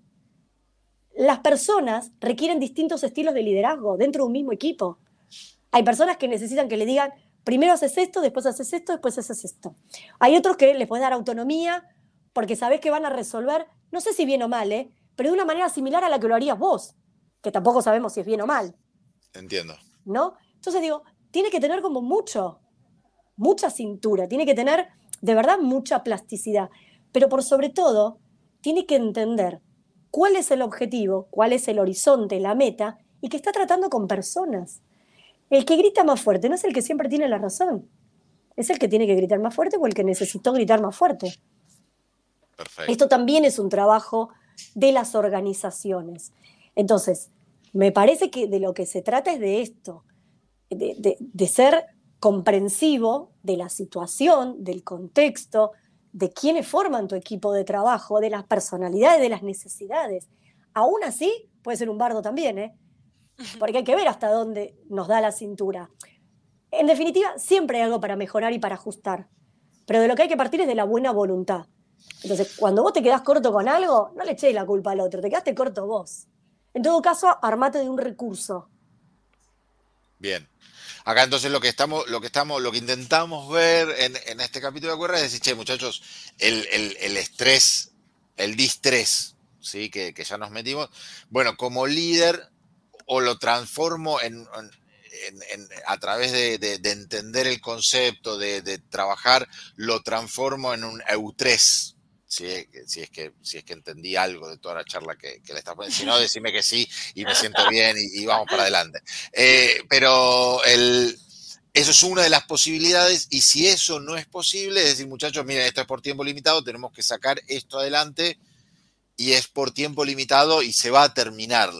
Las personas requieren distintos estilos de liderazgo dentro de un mismo equipo. Hay personas que necesitan que le digan, primero haces esto, después haces esto, después haces esto. Hay otros que les puedes dar autonomía porque sabes que van a resolver, no sé si bien o mal, ¿eh? pero de una manera similar a la que lo harías vos, que tampoco sabemos si es bien o mal. Entiendo. ¿No? Entonces digo, tiene que tener como mucho, mucha cintura, tiene que tener de verdad mucha plasticidad pero por sobre todo tiene que entender cuál es el objetivo, cuál es el horizonte, la meta, y que está tratando con personas. El que grita más fuerte no es el que siempre tiene la razón, es el que tiene que gritar más fuerte o el que necesitó gritar más fuerte. Esto también es un trabajo de las organizaciones. Entonces, me parece que de lo que se trata es de esto, de, ser comprensivo de la situación, del contexto, de quiénes forman tu equipo de trabajo, de las personalidades, de las necesidades. Aún así, puede ser un bardo también, ¿eh? <laughs> Porque hay que ver hasta dónde nos da la cintura. En definitiva, siempre hay algo para mejorar y para ajustar. Pero de lo que hay que partir es de la buena voluntad. Entonces, cuando vos te quedás corto con algo, no le eches la culpa al otro, te quedaste corto vos. En todo caso, armate de un recurso. Bien. Acá entonces lo que estamos, lo que estamos, lo que intentamos ver en, este capítulo de Cuerda es decir, che, muchachos, el, estrés, el distrés, ¿sí? Que, ya nos metimos. Bueno, como líder, o lo transformo en, a través de, entender el concepto, de, trabajar, lo transformo en un eutrés, si es, que, si es que entendí algo de toda la charla que, le estás poniendo. Si no, decime que sí y me siento bien y, vamos para adelante. Eh, pero eso es una de las posibilidades y si eso no es posible, es decir, muchachos, miren, esto es por tiempo limitado, tenemos que sacar esto adelante y es por tiempo limitado y se va a terminar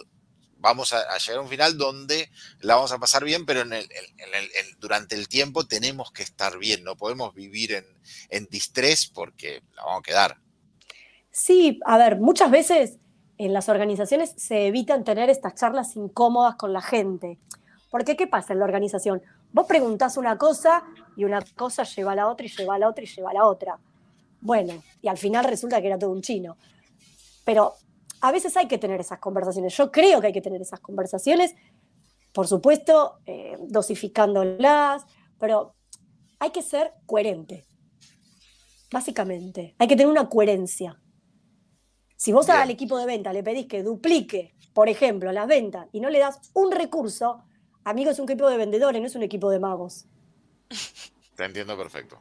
vamos a, llegar a un final donde la vamos a pasar bien, pero durante el tiempo tenemos que estar bien, no podemos vivir en, en distrés porque la vamos a quedar. Sí, a ver, muchas veces en las organizaciones se evitan tener estas charlas incómodas con la gente. Porque, ¿qué pasa en la organización? Vos preguntás una cosa y una cosa lleva a la otra y lleva a la otra y lleva a la otra. Bueno, y al final resulta que era todo un chino. Pero a veces hay que tener esas conversaciones. Yo creo que hay que tener esas conversaciones, por supuesto, eh, dosificándolas, pero hay que ser coherente. Básicamente, hay que tener una coherencia. Si vos al equipo de venta le pedís que duplique, por ejemplo, las ventas y no le das un recurso, amigo, es un equipo de vendedores, no es un equipo de magos. Te entiendo perfecto.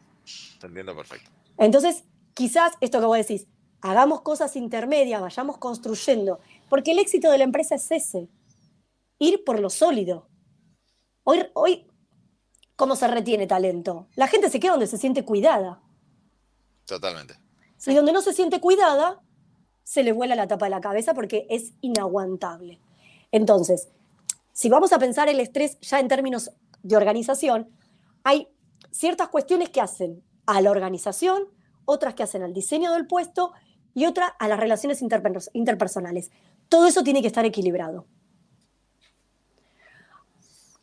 Te entiendo perfecto. Entonces, quizás esto que vos decís, hagamos cosas intermedias, vayamos construyendo, porque el éxito de la empresa es ese, ir por lo sólido. Hoy, hoy ¿cómo se retiene talento? La gente se queda donde se siente cuidada. Totalmente. Y donde no se siente cuidada, se le vuela la tapa de la cabeza porque es inaguantable. Entonces, si vamos a pensar el estrés ya en términos de organización, hay ciertas cuestiones que hacen a la organización, otras que hacen al diseño del puesto y otra a las relaciones interpersonales. Todo eso tiene que estar equilibrado.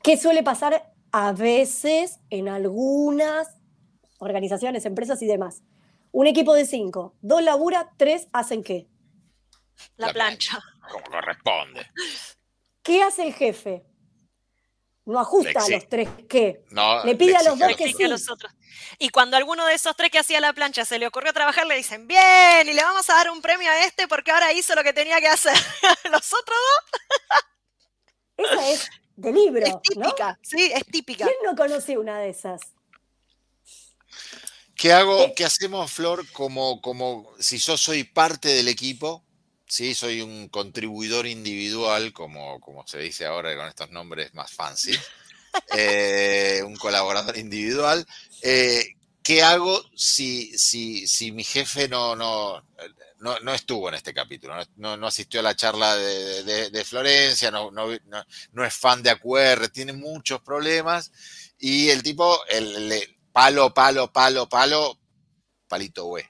¿Qué suele pasar a veces en algunas organizaciones, empresas y demás? Un equipo de cinco, dos labura, tres hacen qué? La, plancha. Como corresponde. ¿Qué hace el jefe? No ajusta a los tres que. le pide a los dos que sí. los otros. Y cuando alguno de esos tres que hacía la plancha se le ocurrió trabajar, le dicen, bien, y le vamos a dar un premio a este porque ahora hizo lo que tenía que hacer. <laughs> los otros dos. Esa es de libro. Es típica, sí, es típica. ¿Quién no conoce una de esas? ¿Qué hago, eh. qué hacemos, Flor, como, como si yo soy parte del equipo? Sí, soy un contribuidor individual, como, como se dice ahora con estos nombres más fancy. Eh, un colaborador individual. Eh, ¿Qué hago si, si, si mi jefe no, no, no, estuvo en este capítulo? No, asistió a la charla de, Florencia, no, no, es fan de AQR, tiene muchos problemas. Y el tipo, el, palo, palo, palo, palo, palito güey.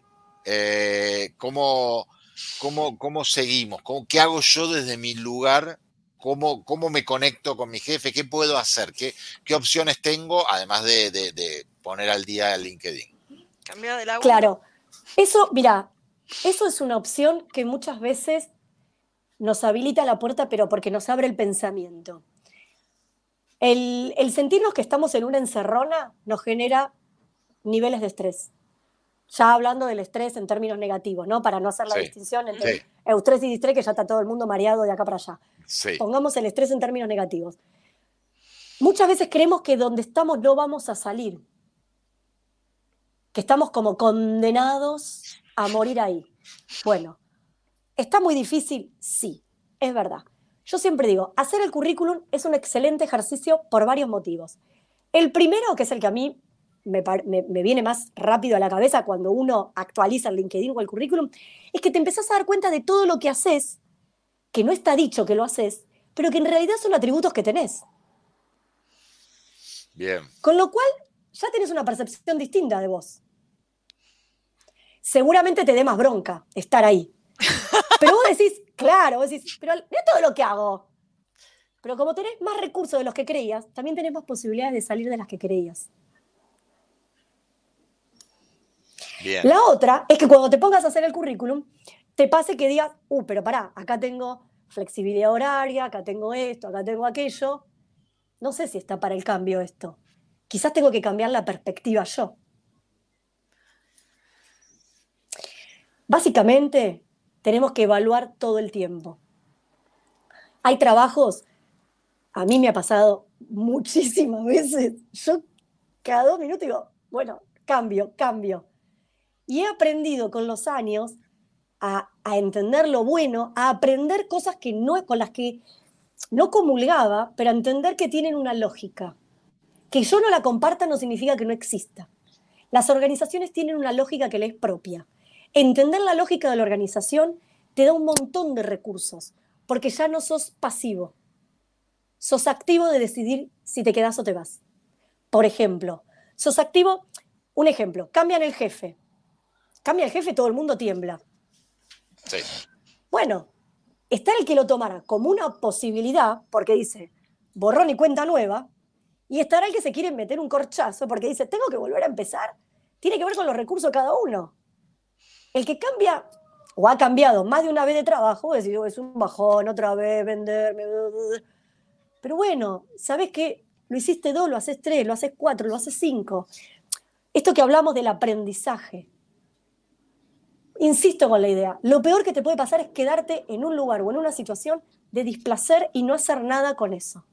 Eh, ¿Cómo.? ¿Cómo, cómo seguimos? ¿Qué hago yo desde mi lugar? ¿Cómo, ¿Cómo me conecto con mi jefe? ¿Qué puedo hacer? ¿Qué, qué opciones tengo? Además de, poner al día el LinkedIn. Cambiar de Claro. Eso, mira, eso es una opción que muchas veces nos habilita la puerta, pero porque nos abre el pensamiento. El, el, sentirnos que estamos en una encerrona nos genera niveles de estrés ya hablando del estrés en términos negativos, ¿no? Para no hacer la distinción entre eustrés y distrés, que ya está todo el mundo mareado de acá para allá. Pongamos el estrés en términos negativos. Muchas veces creemos que donde estamos no vamos a salir, que estamos como condenados a morir ahí. Bueno, ¿está muy difícil? Sí, es verdad. Yo siempre digo, hacer el currículum es un excelente ejercicio por varios motivos. El primero, que es el que a mí me, me, viene más rápido a la cabeza cuando uno actualiza el LinkedIn o el currículum, es que te empezás a dar cuenta de todo lo que haces, que no está dicho que lo haces, pero que en realidad son atributos que tenés. Bien. Con lo cual, ya tenés una percepción distinta de vos. Seguramente te dé más bronca estar ahí. <laughs> Pero vos decís, claro, vos decís, pero mira todo lo que hago. Pero como tenés más recursos de los que creías, también tenés más posibilidades de salir de las que creías. La otra es que cuando te pongas a hacer el currículum, te pase que digas, uh, pero pará, acá tengo flexibilidad horaria, acá tengo esto, acá tengo aquello. No sé si está para el cambio esto. Quizás tengo que cambiar la perspectiva yo. Básicamente, tenemos que evaluar todo el tiempo. Hay trabajos, a mí me ha pasado muchísimas veces, yo cada dos minutos digo, bueno, cambio, cambio. Y he aprendido con los años a, entender lo bueno, a aprender cosas que no, con las que no comulgaba, pero a entender que tienen una lógica. Que yo no la comparta no significa que no exista. Las organizaciones tienen una lógica que les es propia. Entender la lógica de la organización te da un montón de recursos, porque ya no sos pasivo. Sos activo de decidir si te quedas o te vas. Por ejemplo, sos activo, un ejemplo, cambian el jefe. Cambia el jefe, todo el mundo tiembla. Sí. Bueno, está el que lo tomara como una posibilidad, porque dice, borrón y cuenta nueva, y estará el que se quiere meter un corchazo, porque dice, tengo que volver a empezar. Tiene que ver con los recursos de cada uno. El que cambia o ha cambiado más de una vez de trabajo, es decir, es un bajón, otra vez, venderme. Pero bueno, ¿sabes qué? Lo hiciste dos, lo haces tres, lo haces cuatro, lo haces cinco. Esto que hablamos del aprendizaje. Insisto con la idea, lo peor que te puede pasar es quedarte en un lugar o en una situación de displacer y no hacer nada con eso.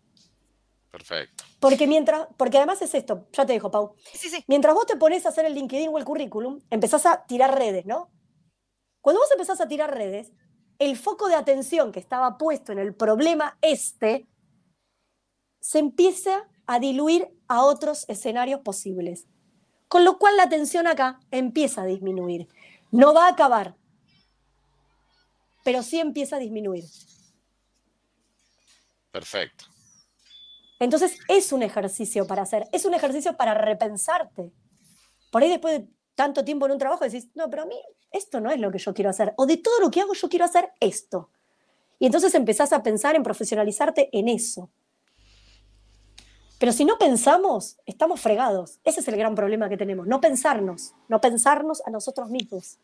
Perfecto. Porque mientras, porque además es esto, ya te dejo, Pau. Sí, sí. Mientras vos te pones a hacer el LinkedIn o el currículum, empezás a tirar redes, ¿no? Cuando vos empezás a tirar redes, el foco de atención que estaba puesto en el problema este se empieza a diluir a otros escenarios posibles. Con lo cual la atención acá empieza a disminuir. No va a acabar, pero sí empieza a disminuir. Perfecto. Entonces es un ejercicio para hacer, es un ejercicio para repensarte. Por ahí después de tanto tiempo en un trabajo decís, no, pero a mí esto no es lo que yo quiero hacer. O de todo lo que hago yo quiero hacer esto. Y entonces empezás a pensar en profesionalizarte en eso. Pero si no pensamos, estamos fregados. Ese es el gran problema que tenemos, no pensarnos, no pensarnos a nosotros mismos.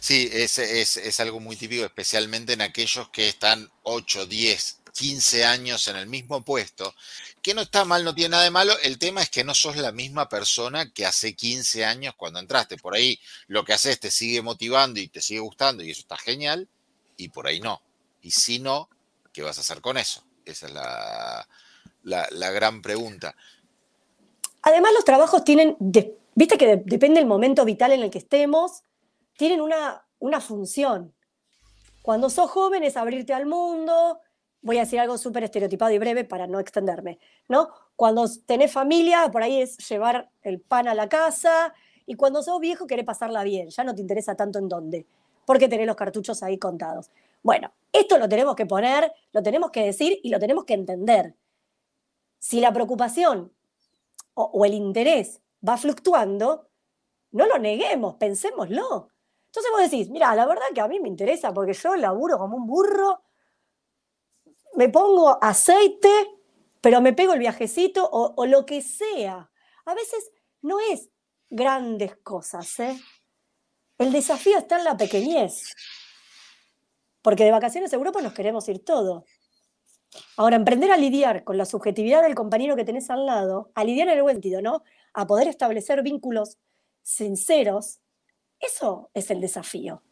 Sí, es, es, algo muy típico, especialmente en aquellos que están 8, 10, 15 años en el mismo puesto, que no está mal, no tiene nada de malo. El tema es que no sos la misma persona que hace 15 años cuando entraste. Por ahí lo que haces te sigue motivando y te sigue gustando y eso está genial, y por ahí no. Y si no, ¿qué vas a hacer con eso? Esa es la, la, gran pregunta. Además, los trabajos tienen, viste que depende del momento vital en el que estemos, tienen una, una función. Cuando sos joven es abrirte al mundo, voy a decir algo súper estereotipado y breve para no extenderme, ¿no? Cuando tenés familia, por ahí es llevar el pan a la casa, y cuando sos viejo querés pasarla bien, ya no te interesa tanto en dónde, porque tenés los cartuchos ahí contados. Bueno, esto lo tenemos que poner, lo tenemos que decir y lo tenemos que entender si la preocupación o, el interés va fluctuando, no lo neguemos, pensémoslo. Entonces vos decís, mira, la verdad que a mí me interesa porque yo laburo como un burro, me pongo aceite, pero me pego el viajecito o, lo que sea. A veces no es grandes cosas, ¿eh? El desafío está en la pequeñez. Porque de vacaciones a Europa nos queremos ir todos. Ahora, emprender a lidiar con la subjetividad del compañero que tenés al lado, a lidiar en el buen sentido, ¿no? A poder establecer vínculos sinceros, eso es el desafío.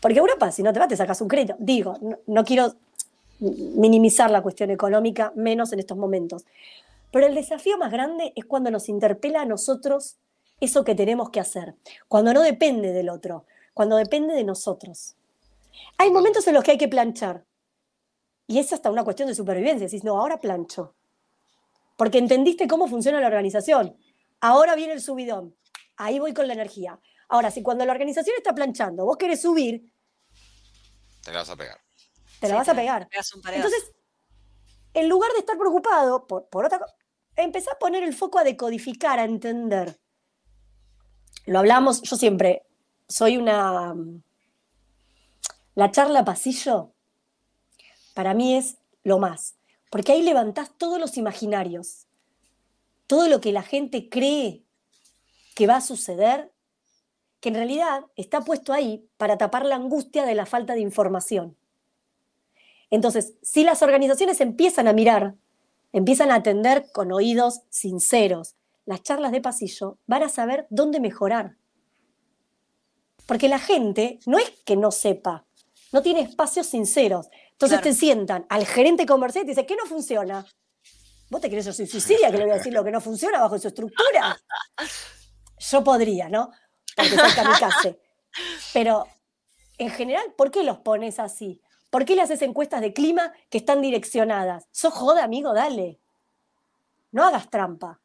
Porque Europa, si no te vas, te sacas un crédito. Digo, no, quiero minimizar la cuestión económica, menos en estos momentos. Pero el desafío más grande es cuando nos interpela a nosotros eso que tenemos que hacer, cuando no depende del otro, cuando depende de nosotros. Hay momentos en los que hay que planchar, y es hasta una cuestión de supervivencia. Decís, no, ahora plancho. Porque entendiste cómo funciona la organización. ahora viene el subidón, ahí voy con la energía. Ahora, si cuando la organización está planchando, vos querés subir, te la vas a pegar. Te la vas a pegar. Entonces, en lugar de estar preocupado por, por otra cosa, empecé a poner el foco a decodificar, a entender. Lo hablamos, yo siempre soy una... La charla pasillo, para mí es lo más, porque ahí levantás todos los imaginarios, todo lo que la gente cree que va a suceder, que en realidad está puesto ahí para tapar la angustia de la falta de información. Entonces, si las organizaciones empiezan a mirar empiezan a atender con oídos sinceros. Las charlas de pasillo van a saber dónde mejorar. Porque la gente no es que no sepa, no tiene espacios sinceros. Entonces te sientan al gerente comercial y te dice, ¿qué no funciona? ¿Vos te crees yo soy suicidia que le voy a decir lo que no funciona bajo su estructura? <laughs> Yo podría, ¿no? Porque soy kamikaze. Pero en general, ¿por qué los pones así? ¿Por qué le haces encuestas de clima que están direccionadas? Sos joda, amigo, dale. No hagas trampa.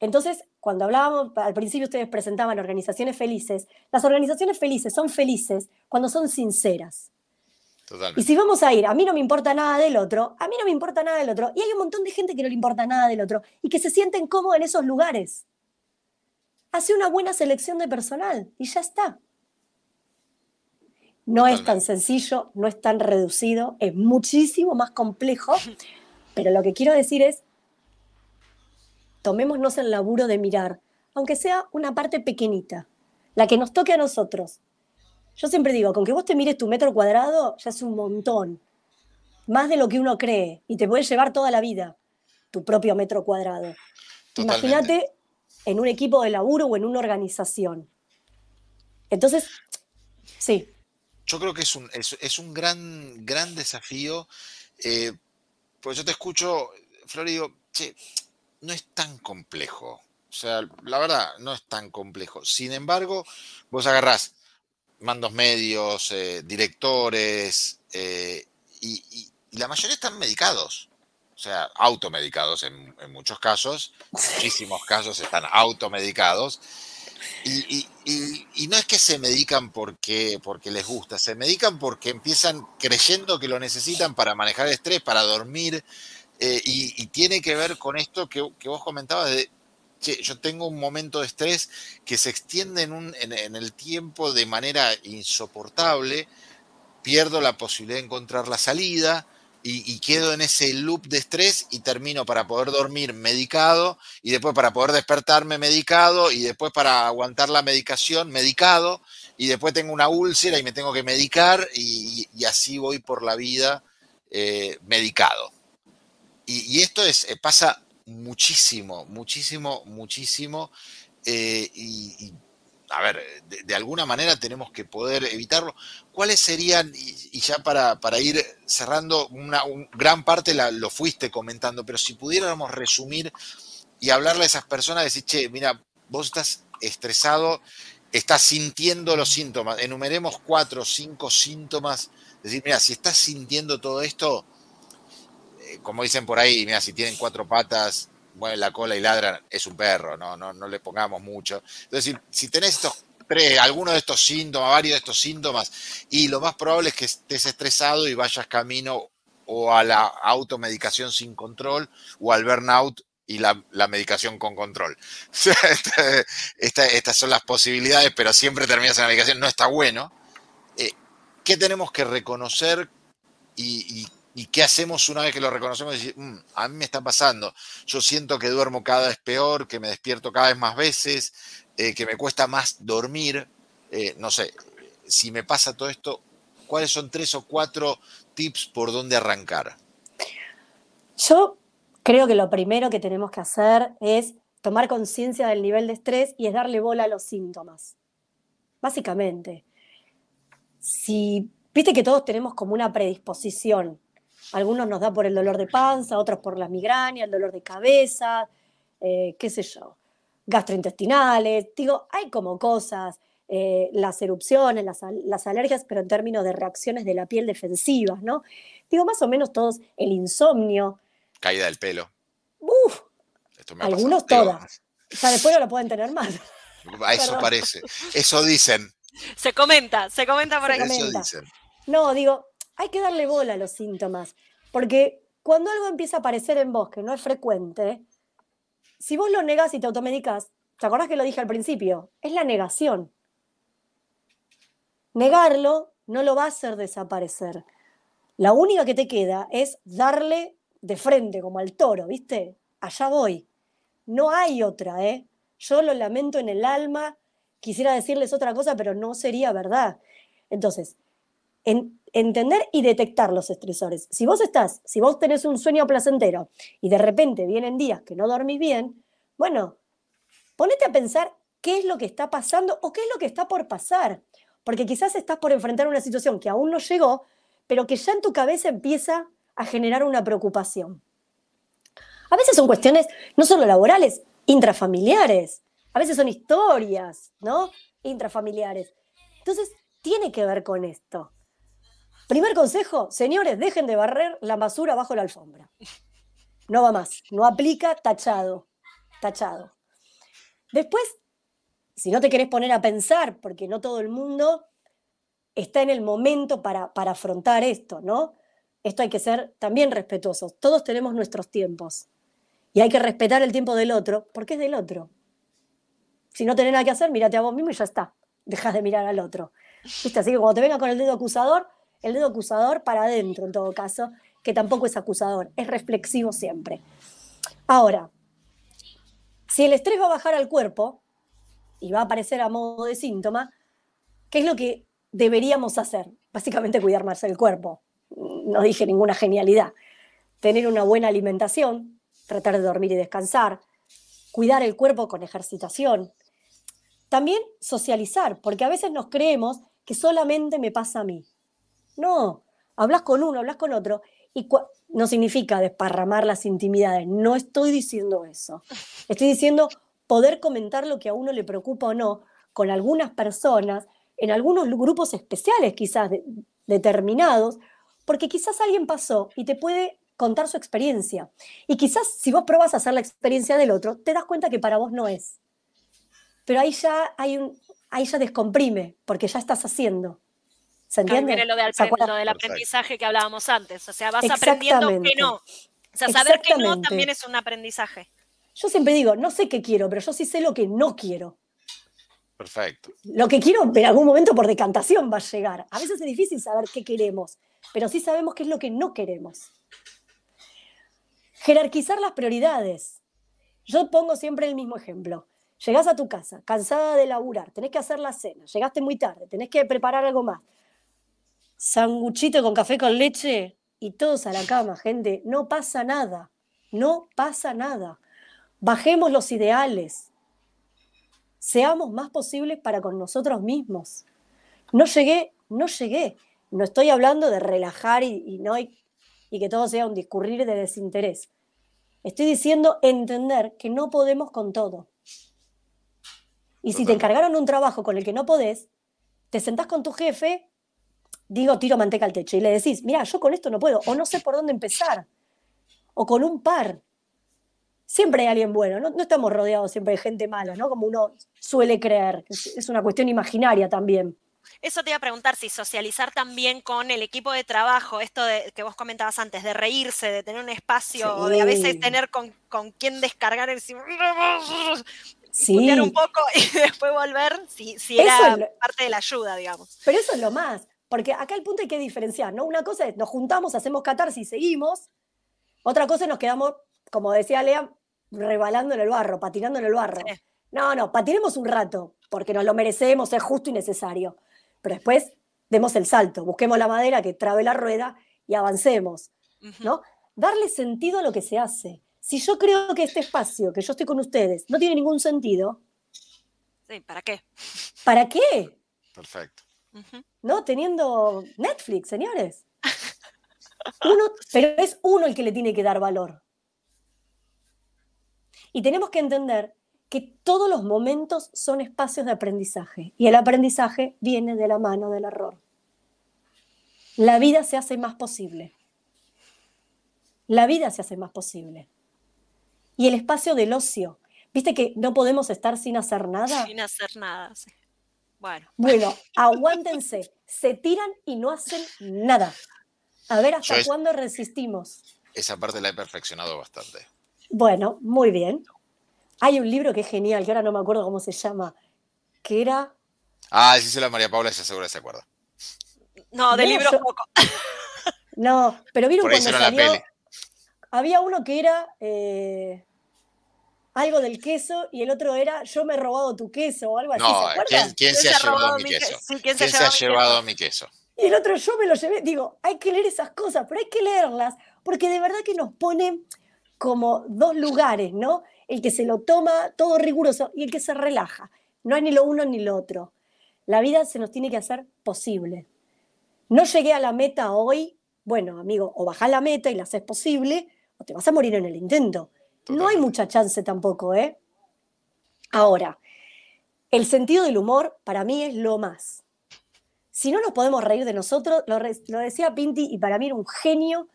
Entonces, cuando hablábamos, al principio ustedes presentaban organizaciones felices, las organizaciones felices son felices cuando son sinceras. Totalmente. Y si vamos a ir, a mí no me importa nada del otro, a mí no me importa nada del otro, y hay un montón de gente que no le importa nada del otro y que se sienten cómodos en esos lugares. Hace una buena selección de personal y ya está. No es tan sencillo, no es tan reducido, es muchísimo más complejo, <laughs> pero lo que quiero decir es, tomémonos el laburo de mirar, aunque sea una parte pequeñita, la que nos toque a nosotros. Yo siempre digo, con que vos te mires tu metro cuadrado, ya es un montón, más de lo que uno cree, y te puede llevar toda la vida tu propio metro cuadrado. Imagínate en un equipo de laburo o en una organización. Entonces, sí, yo creo que es un, es, un gran, gran desafío. Eh, pues yo te escucho, Flor, y digo, che, no es tan complejo. O sea, la verdad, no es tan complejo. Sin embargo, vos agarrás mandos medios, eh, directores, eh, y, la mayoría están medicados. O sea, automedicados en, en muchos casos. <laughs> Muchísimos casos están automedicados. Y, no es que se medican porque, porque les gusta, se medican porque empiezan creyendo que lo necesitan para manejar el estrés, para dormir, eh, y, tiene que ver con esto que, vos comentabas de, yo tengo un momento de estrés que se extiende en, el tiempo de manera insoportable, pierdo la posibilidad de encontrar la salida, y, quedo en ese loop de estrés y termino para poder dormir medicado y después para poder despertarme medicado y después para aguantar la medicación medicado y después tengo una úlcera y me tengo que medicar y, así voy por la vida eh, medicado. Y, esto es, eh, pasa muchísimo, muchísimo, muchísimo. Eh, y a ver, de, alguna manera tenemos que poder evitarlo. ¿Cuáles serían, y, ya para, ir cerrando, una gran parte lo fuiste comentando, pero si pudiéramos resumir y hablarle a esas personas, decir, che, mira, vos estás estresado, estás sintiendo los síntomas, enumeremos cuatro o cinco síntomas, decir, mira, si estás sintiendo todo esto, como dicen por ahí, mira, si tienen cuatro patas, mueven la cola y ladran, es un perro, no, no, no le pongamos mucho. Entonces, si, tenés estos tres, alguno de estos síntomas, varios de estos síntomas, y lo más probable es que estés estresado y vayas camino o a la automedicación sin control o al burnout y la, medicación con control. <laughs> estas son las posibilidades, pero siempre terminas en la medicación, no está bueno. Eh, ¿Qué tenemos que reconocer y, y ¿Y qué hacemos una vez que lo reconocemos? Decir, mm, a mí me está pasando, yo siento que duermo cada vez peor, que me despierto cada vez más veces, eh, que me cuesta más dormir. Eh, no sé, si me pasa todo esto, ¿cuáles son tres o cuatro tips por dónde arrancar? Yo creo que lo primero que tenemos que hacer es tomar conciencia del nivel de estrés y es darle bola a los síntomas. Básicamente. Si viste que todos tenemos como una predisposición algunos nos da por el dolor de panza, otros por la migraña, el dolor de cabeza, eh, qué sé yo, gastrointestinales. Digo, hay como cosas, eh, las erupciones, las, alergias, pero en términos de reacciones de la piel defensivas, ¿no? Digo, más o menos todos, el insomnio. Caída del pelo. Uf, algunos todas. sea, después no lo pueden tener más. <laughs> A eso parece. Eso dicen. Se comenta, se comenta por ahí. Eso dicen. No, digo, hay que darle bola a los síntomas, porque cuando algo empieza a aparecer en vos que no es frecuente, si vos lo negás y te automedicás, ¿te acordás que lo dije al principio? Es la negación. Negarlo no lo va a hacer desaparecer. La única que te queda es darle de frente, como al toro, ¿viste? Allá voy. No hay otra, ¿eh? Yo lo lamento en el alma, quisiera decirles otra cosa, pero no sería verdad. Entonces, entender y detectar los estresores. Si vos estás, si vos tenés un sueño placentero y de repente vienen días que no dormís bien, bueno, ponete a pensar qué es lo que está pasando o qué es lo que está por pasar. Porque quizás estás por enfrentar una situación que aún no llegó, pero que ya en tu cabeza empieza a generar una preocupación. A veces son cuestiones no solo laborales, intrafamiliares. A veces son historias, ¿no? Intrafamiliares. Entonces, tiene que ver con esto. Primer consejo, señores, dejen de barrer la basura bajo la alfombra. No va más, no aplica, tachado, tachado. Después, si no te querés poner a pensar, porque no todo el mundo está en el momento para, para afrontar esto, ¿no? Esto hay que ser también respetuosos. Todos tenemos nuestros tiempos. Y hay que respetar el tiempo del otro, porque es del otro. Si no tenés nada que hacer, mírate a vos mismo y ya está. Dejas de mirar al otro. ¿Viste? Así que cuando te venga con el dedo acusador, el dedo acusador para adentro en todo caso, que tampoco es acusador, es reflexivo siempre. Ahora, si el estrés va a bajar al cuerpo y va a aparecer a modo de síntoma, ¿qué es lo que deberíamos hacer? Básicamente cuidar más el cuerpo. No dije ninguna genialidad. Tener una buena alimentación, tratar de dormir y descansar, cuidar el cuerpo con ejercitación. También socializar, porque a veces nos creemos que solamente me pasa a mí. No, hablas con uno, hablas con otro, y no significa desparramar las intimidades, no estoy diciendo eso. Estoy diciendo poder comentar lo que a uno le preocupa o no con algunas personas, en algunos grupos especiales quizás determinados, porque quizás alguien pasó y te puede contar su experiencia. Y quizás si vos probas a hacer la experiencia del otro, te das cuenta que para vos no es. Pero ahí ya hay un, ahí ya descomprime, porque ya estás haciendo. ¿Se entiende? lo, del aprendizaje que hablábamos antes. O sea, vas aprendiendo que no. O sea, saber que no también es un aprendizaje. Yo siempre digo, no sé qué quiero, pero yo sí sé lo que no quiero. Perfecto. Lo que quiero en algún momento por decantación va a llegar. A veces es difícil saber qué queremos, pero sí sabemos qué es lo que no queremos. Jerarquizar las prioridades. Yo pongo siempre el mismo ejemplo. Llegás a tu casa, cansada de laburar, tenés que hacer la cena, llegaste muy tarde, tenés que preparar algo más sanguchito con café con leche y todos a la cama, gente. No pasa nada, no pasa nada. Bajemos los ideales. Seamos más posibles para con nosotros mismos. No llegué, no llegué. No estoy hablando de relajar y, no y que todo sea un discurrir de desinterés. Estoy diciendo entender que no podemos con todo. Y si te encargaron un trabajo con el que no podés, te sentás con tu jefe digo, tiro manteca al techo y le decís, mira, yo con esto no puedo, o no sé por dónde empezar, o con un par. Siempre hay alguien bueno, no, estamos rodeados siempre de gente mala, ¿no? Como uno suele creer, es, una cuestión imaginaria también. Eso te iba a preguntar, si socializar también con el equipo de trabajo, esto de, que vos comentabas antes, de reírse, de tener un espacio, o de a veces tener con, con quién descargar el sí. un poco y <laughs> después volver, si, si era parte de la ayuda, digamos. Pero eso es lo más. Porque acá el punto hay que diferenciar, ¿no? Una cosa es, nos juntamos, hacemos catarsis y seguimos. Otra cosa es nos quedamos, como decía Lea, rebalando en el barro, patinando en el barro. No, no, patinemos un rato, porque nos lo merecemos, es justo y necesario. Pero después demos el salto, busquemos la madera que trabe la rueda y avancemos, ¿no? Darle sentido a lo que se hace. Si yo creo que este espacio, que yo estoy con ustedes, no tiene ningún sentido. Sí, ¿para qué? ¿Para qué? Perfecto. ¿No? Teniendo Netflix, señores. <laughs> Uno, pero es uno el que le tiene que dar valor. Y tenemos que entender que todos los momentos son espacios de aprendizaje y el aprendizaje viene de la mano del error. La vida se hace más posible. La vida se hace más posible. Y el espacio del ocio, ¿Viste que no podemos estar sin hacer nada? Sin hacer nada, sí. Bueno. Bueno, aguántense. Se tiran y no hacen nada. A ver hasta cuándo resistimos. Esa parte la he perfeccionado bastante. Bueno, muy bien. Hay un libro que es genial, que ahora no me acuerdo cómo se llama, que era... Ah, sí, se la María Paula, se seguro se acuerda. No, de libro poco. No, pero vieron cuando salió... Había uno que era eh, algo del queso y el otro era yo me he robado tu queso o algo así. No, ¿quién, ¿quién, se, ha llevado mi queso? ¿quién, se, ha llevado mi queso? Y el otro yo me lo llevé. Digo, hay que leer esas cosas, pero hay que leerlas porque de verdad que nos ponen como dos lugares, ¿no? El que se lo toma todo riguroso y el que se relaja. No es ni lo uno ni lo otro. La vida se nos tiene que hacer posible. No llegué a la meta hoy, bueno, amigo, o bajás la meta y la haces posible, o te vas a morir en el intento. No hay mucha chance tampoco, ¿eh? Ahora, el sentido del humor para mí es lo más. Si no nos podemos reír de nosotros, lo, decía Pinti y para mí era un genio,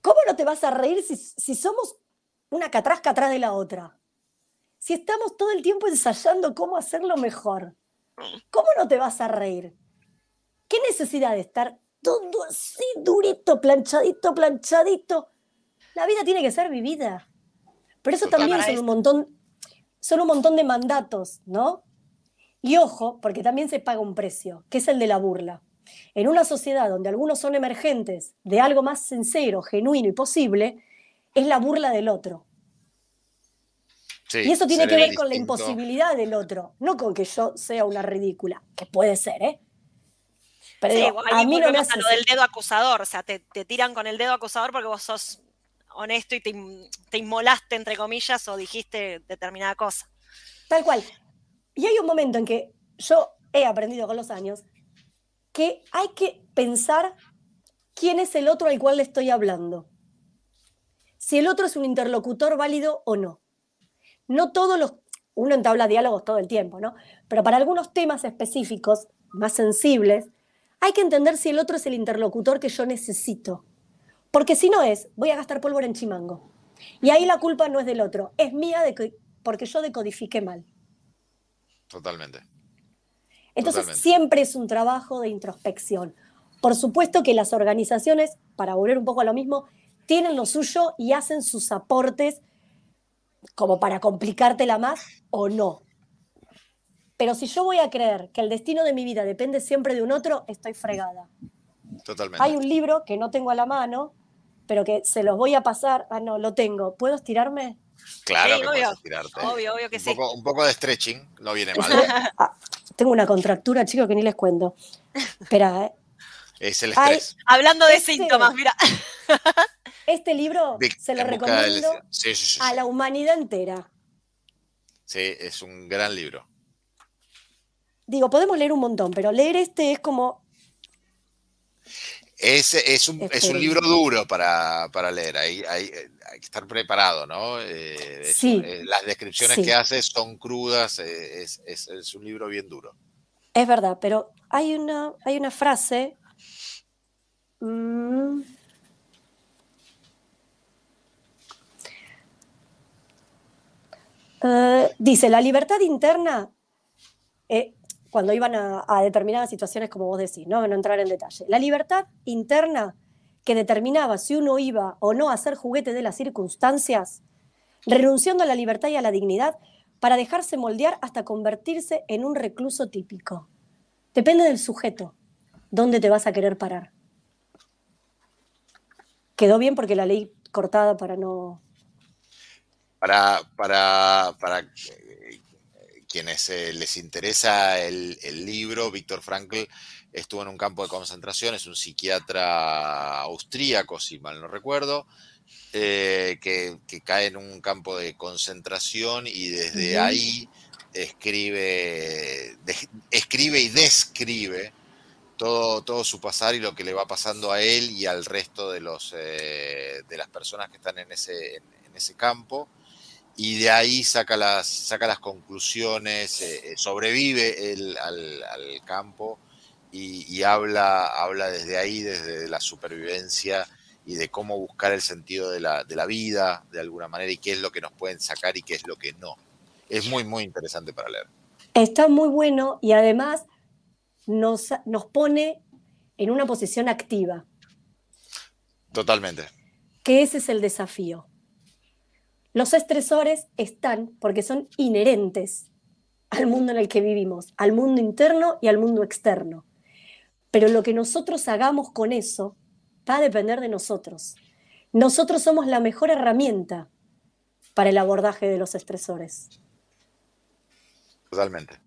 ¿cómo no te vas a reír si, si somos una catrasca atrás de la otra? Si estamos todo el tiempo ensayando cómo hacerlo mejor, ¿cómo no te vas a reír? ¿Qué necesidad de estar todo así durito, planchadito, planchadito? La vida tiene que ser vivida. Pero eso también son un montón, son un montón de mandatos, ¿no? Y ojo, porque también se paga un precio, que es el de la burla. En una sociedad donde algunos son emergentes de algo más sincero, genuino y posible, es la burla del otro. y eso tiene que ver con la imposibilidad del otro, no con que yo sea una ridícula, que puede ser, ¿eh? Pero a mí no me hace lo del dedo acusador, o sea, te, te, tiran con el dedo acusador porque vos sos honesto y te, inmolaste, entre comillas, o dijiste determinada cosa. Tal cual. Y hay un momento en que yo he aprendido con los años que hay que pensar quién es el otro al cual le estoy hablando. Si el otro es un interlocutor válido o no. No todos los... Uno entabla diálogos todo el tiempo, ¿no? Pero para algunos temas específicos, más sensibles, hay que entender si el otro es el interlocutor que yo necesito. Porque si no es, voy a gastar pólvora en chimango. Y ahí la culpa no es del otro, es mía de porque yo decodifiqué mal. Totalmente. Entonces siempre es un trabajo de introspección. Por supuesto que las organizaciones, para volver un poco a lo mismo, tienen lo suyo y hacen sus aportes como para complicártela más o no. Pero si yo voy a creer que el destino de mi vida depende siempre de un otro, estoy fregada. Totalmente. Hay un libro que no tengo a la mano, pero que se los voy a pasar. Ah, no, lo tengo. ¿Puedo estirarme? Claro que puedes estirarte. Obvio, obvio que un sí. Poco, un poco de stretching, no viene mal. <laughs> Ah, tengo una contractura, chicos, que ni les cuento. Espera, ¿eh? Es el estrés. hablando de este síntomas, mira. <laughs> <laughs> Este libro se lo recomiendo a la humanidad entera. Sí, es un gran libro. Digo, podemos leer un montón, pero leer este es como es, es, un, es un libro duro para, para leer, hay, hay, hay, que estar preparado, ¿no? Eh, sí, eh, las descripciones que hace son crudas, eh, es, un libro bien duro. Es verdad, pero hay una, hay una frase... Mmm, uh, dice, la libertad interna eh, cuando iban a, determinadas situaciones, como vos decís, ¿no? no entrar en detalle. La libertad interna que determinaba si uno iba o no a ser juguete de las circunstancias, renunciando a la libertad y a la dignidad para dejarse moldear hasta convertirse en un recluso típico. Depende del sujeto, dónde te vas a querer parar. Quedó bien porque la ley cortada para no... Para, para, para quienes eh, les interesa el, libro, Víctor Frankl estuvo en un campo de concentración, es un psiquiatra austríaco, si mal no recuerdo, eh, que, cae en un campo de concentración y desde ahí escribe, escribe y describe todo, todo, su pasar y lo que le va pasando a él y al resto de, los, eh, de las personas que están en ese, en ese campo y de ahí saca las, saca las conclusiones, eh, eh, sobrevive él al, campo y, habla, habla desde ahí, desde la supervivencia y de cómo buscar el sentido de la, de la vida de alguna manera y qué es lo que nos pueden sacar y qué es lo que no. Es muy, muy interesante para leer. Está muy bueno y además nos, nos pone en una posición activa. Totalmente. Que ese es el desafío. Los estresores están porque son inherentes al mundo en el que vivimos, al mundo interno y al mundo externo. Pero lo que nosotros hagamos con eso va a depender de nosotros. Nosotros somos la mejor herramienta para el abordaje de los estresores. Totalmente,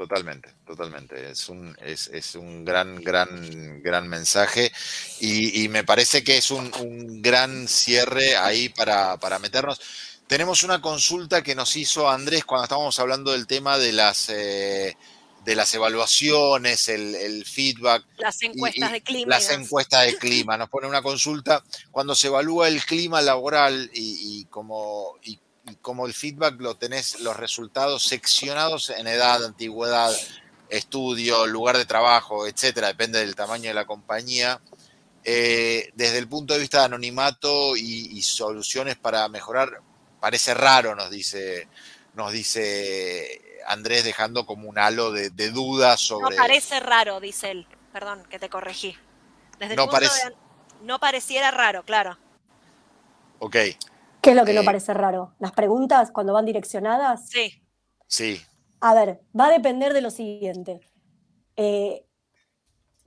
totalmente, totalmente. Es un, es, un gran, gran, gran mensaje y, me parece que es un, gran cierre ahí para, para meternos. Tenemos una consulta que nos hizo Andrés cuando estábamos hablando del tema de las, eh, de las evaluaciones, el, feedback. Las encuestas de clima. Las encuestas de clima. Nos pone una consulta cuando se evalúa el clima laboral y, como, y, como el feedback lo tenés, los resultados seccionados en edad, antigüedad, estudio, lugar de trabajo, etcétera, depende del tamaño de la compañía. Eh, desde el punto de vista de anonimato y soluciones para mejorar, parece raro, nos dice, nos dice Andrés, dejando como un halo de, dudas sobre. No parece raro, dice él. Perdón, que te corregí. Desde no, parece... no pareciera raro, claro. Ok. ¿Qué es lo que no eh, parece raro? ¿Las preguntas cuando van direccionadas? Sí. Sí. A ver, va a depender de lo siguiente. Eh,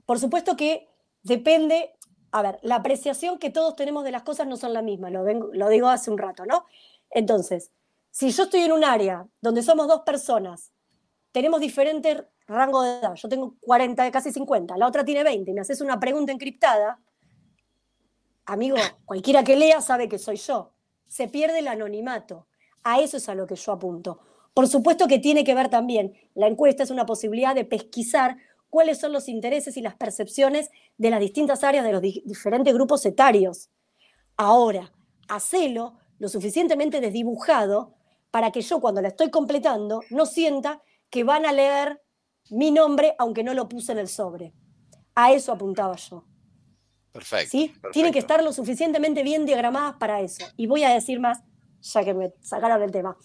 por supuesto que depende, a ver, la apreciación que todos tenemos de las cosas no son la misma, lo, lo digo hace un rato, ¿no? Entonces, si yo estoy en un área donde somos dos personas, tenemos diferentes rangos de edad, yo tengo 40, casi 50, la otra tiene 20, y me haces una pregunta encriptada, amigo, cualquiera que lea sabe que soy yo. Se pierde el anonimato. A eso es a lo que yo apunto. Por supuesto que tiene que ver también, la encuesta es una posibilidad de pesquisar cuáles son los intereses y las percepciones de las distintas áreas de los diferentes grupos etarios. Ahora, hacelo lo suficientemente desdibujado para que yo cuando la estoy completando no sienta que van a leer mi nombre aunque no lo puse en el sobre. A eso apuntaba yo. Perfecto. ¿Sí? Tienen que estar lo suficientemente bien diagramadas para eso. Y voy a decir más, ya que me sacaron el tema.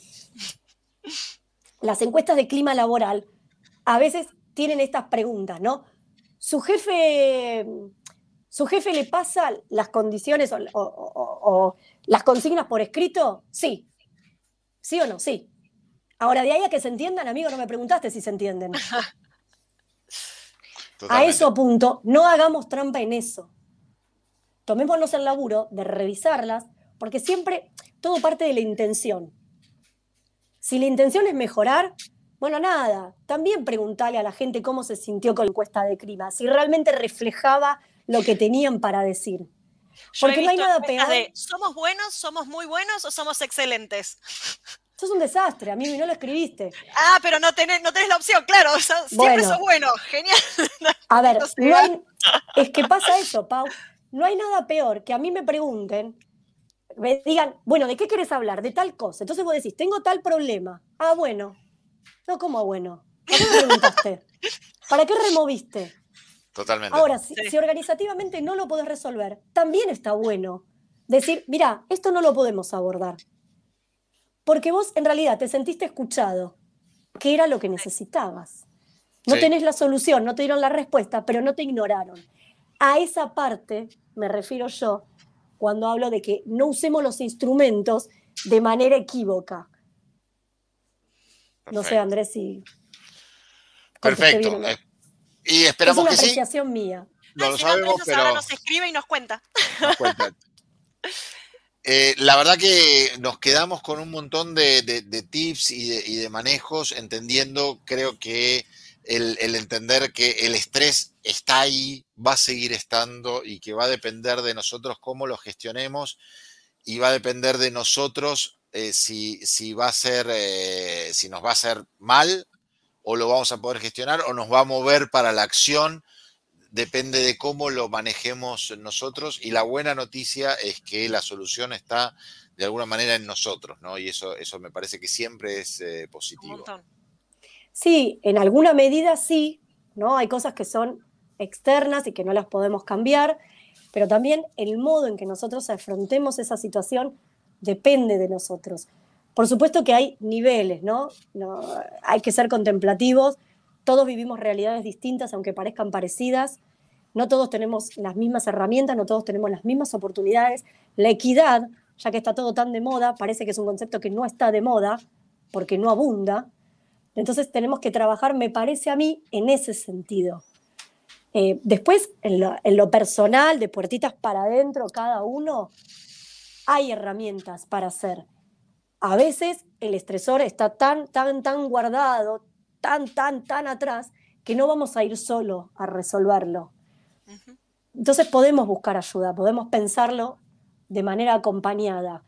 Las encuestas de clima laboral a veces tienen estas preguntas, ¿no? Su jefe, su jefe le pasa las condiciones o ¿Las consignas por escrito? Sí. ¿Sí o no? Sí. Ahora, de ahí a que se entiendan, amigo, no me preguntaste si se entienden. <laughs> A eso apunto, no hagamos trampa en eso. Tomémonos el laburo de revisarlas, porque siempre todo parte de la intención. Si la intención es mejorar, bueno, nada, también preguntarle a la gente cómo se sintió con la encuesta de clima, si realmente reflejaba lo que tenían para decir. Porque no hay nada peor. ¿Somos buenos, somos muy buenos o somos excelentes? <laughs> Eso es un desastre, a mí no lo escribiste. Ah, pero no tenés, no tenés la opción, claro. siempre sos bueno, genial. <laughs> A ver, es que pasa eso, Pau. No hay nada peor que a mí me pregunten, me digan, bueno, ¿de qué quieres hablar? De tal cosa. Entonces vos decís, tengo tal problema. Ah, bueno. No, ¿cómo bueno? ¿Para qué preguntaste? ¿Para qué removiste? Totalmente. Ahora, si, organizativamente no lo podés resolver, también está bueno decir, mira, esto no lo podemos abordar. Porque vos en realidad te sentiste escuchado, que era lo que necesitabas. No tenés la solución, no te dieron la respuesta, pero no te ignoraron. A esa parte me refiero yo cuando hablo de que no usemos los instrumentos de manera equívoca. No sé, Andrés, si... Perfecto. Y esperamos es una apreciación mía. No lo sabemos, pero... nos escribe y nos cuenta. <laughs> Eh, la verdad que nos quedamos con un montón de, tips y de, manejos, entendiendo, creo que el, entender que el estrés está ahí, va a seguir estando y que va a depender de nosotros cómo lo gestionemos y va a depender de nosotros eh, si, si, va a ser, eh, si nos va a hacer mal o lo vamos a poder gestionar o nos va a mover para la acción, depende de cómo lo manejemos nosotros y la buena noticia es que la solución está de alguna manera en nosotros, ¿no? Y eso, eso me parece que siempre es eh, positivo. Sí, en alguna medida sí, ¿no? Hay cosas que son externas y que no las podemos cambiar, pero también el modo en que nosotros afrontemos esa situación depende de nosotros. Por supuesto que hay niveles, ¿no? hay que ser contemplativos, todos vivimos realidades distintas, aunque parezcan parecidas, no todos tenemos las mismas herramientas, no todos tenemos las mismas oportunidades. La equidad, ya que está todo tan de moda, parece que es un concepto que no está de moda, porque no abunda. Entonces tenemos que trabajar, me parece a mí, en ese sentido. Eh, después, en lo, personal, de puertitas para adentro, cada uno, hay herramientas para hacer. A veces el estresor está tan, tan, tan guardado, tan, tan, tan atrás, que no vamos a ir solo a resolverlo. Entonces podemos buscar ayuda, podemos pensarlo de manera acompañada.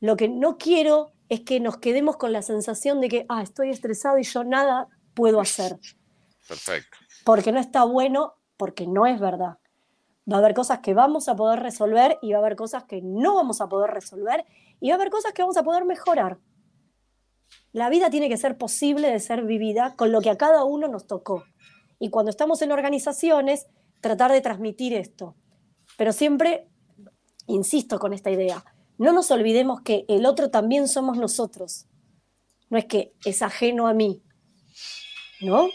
Lo que no quiero es que nos quedemos con la sensación de que, ah, estoy estresado y yo nada puedo hacer. Perfecto. Porque no está bueno, porque no es verdad. Va a haber cosas que vamos a poder resolver y va a haber cosas que no vamos a poder resolver y va a haber cosas que vamos a poder mejorar. La vida tiene que ser posible de ser vivida con lo que a cada uno nos tocó. Y cuando estamos en organizaciones, tratar de transmitir esto. Pero siempre, insisto con esta idea, no nos olvidemos que el otro también somos nosotros. No es que es ajeno a mí. ¿No?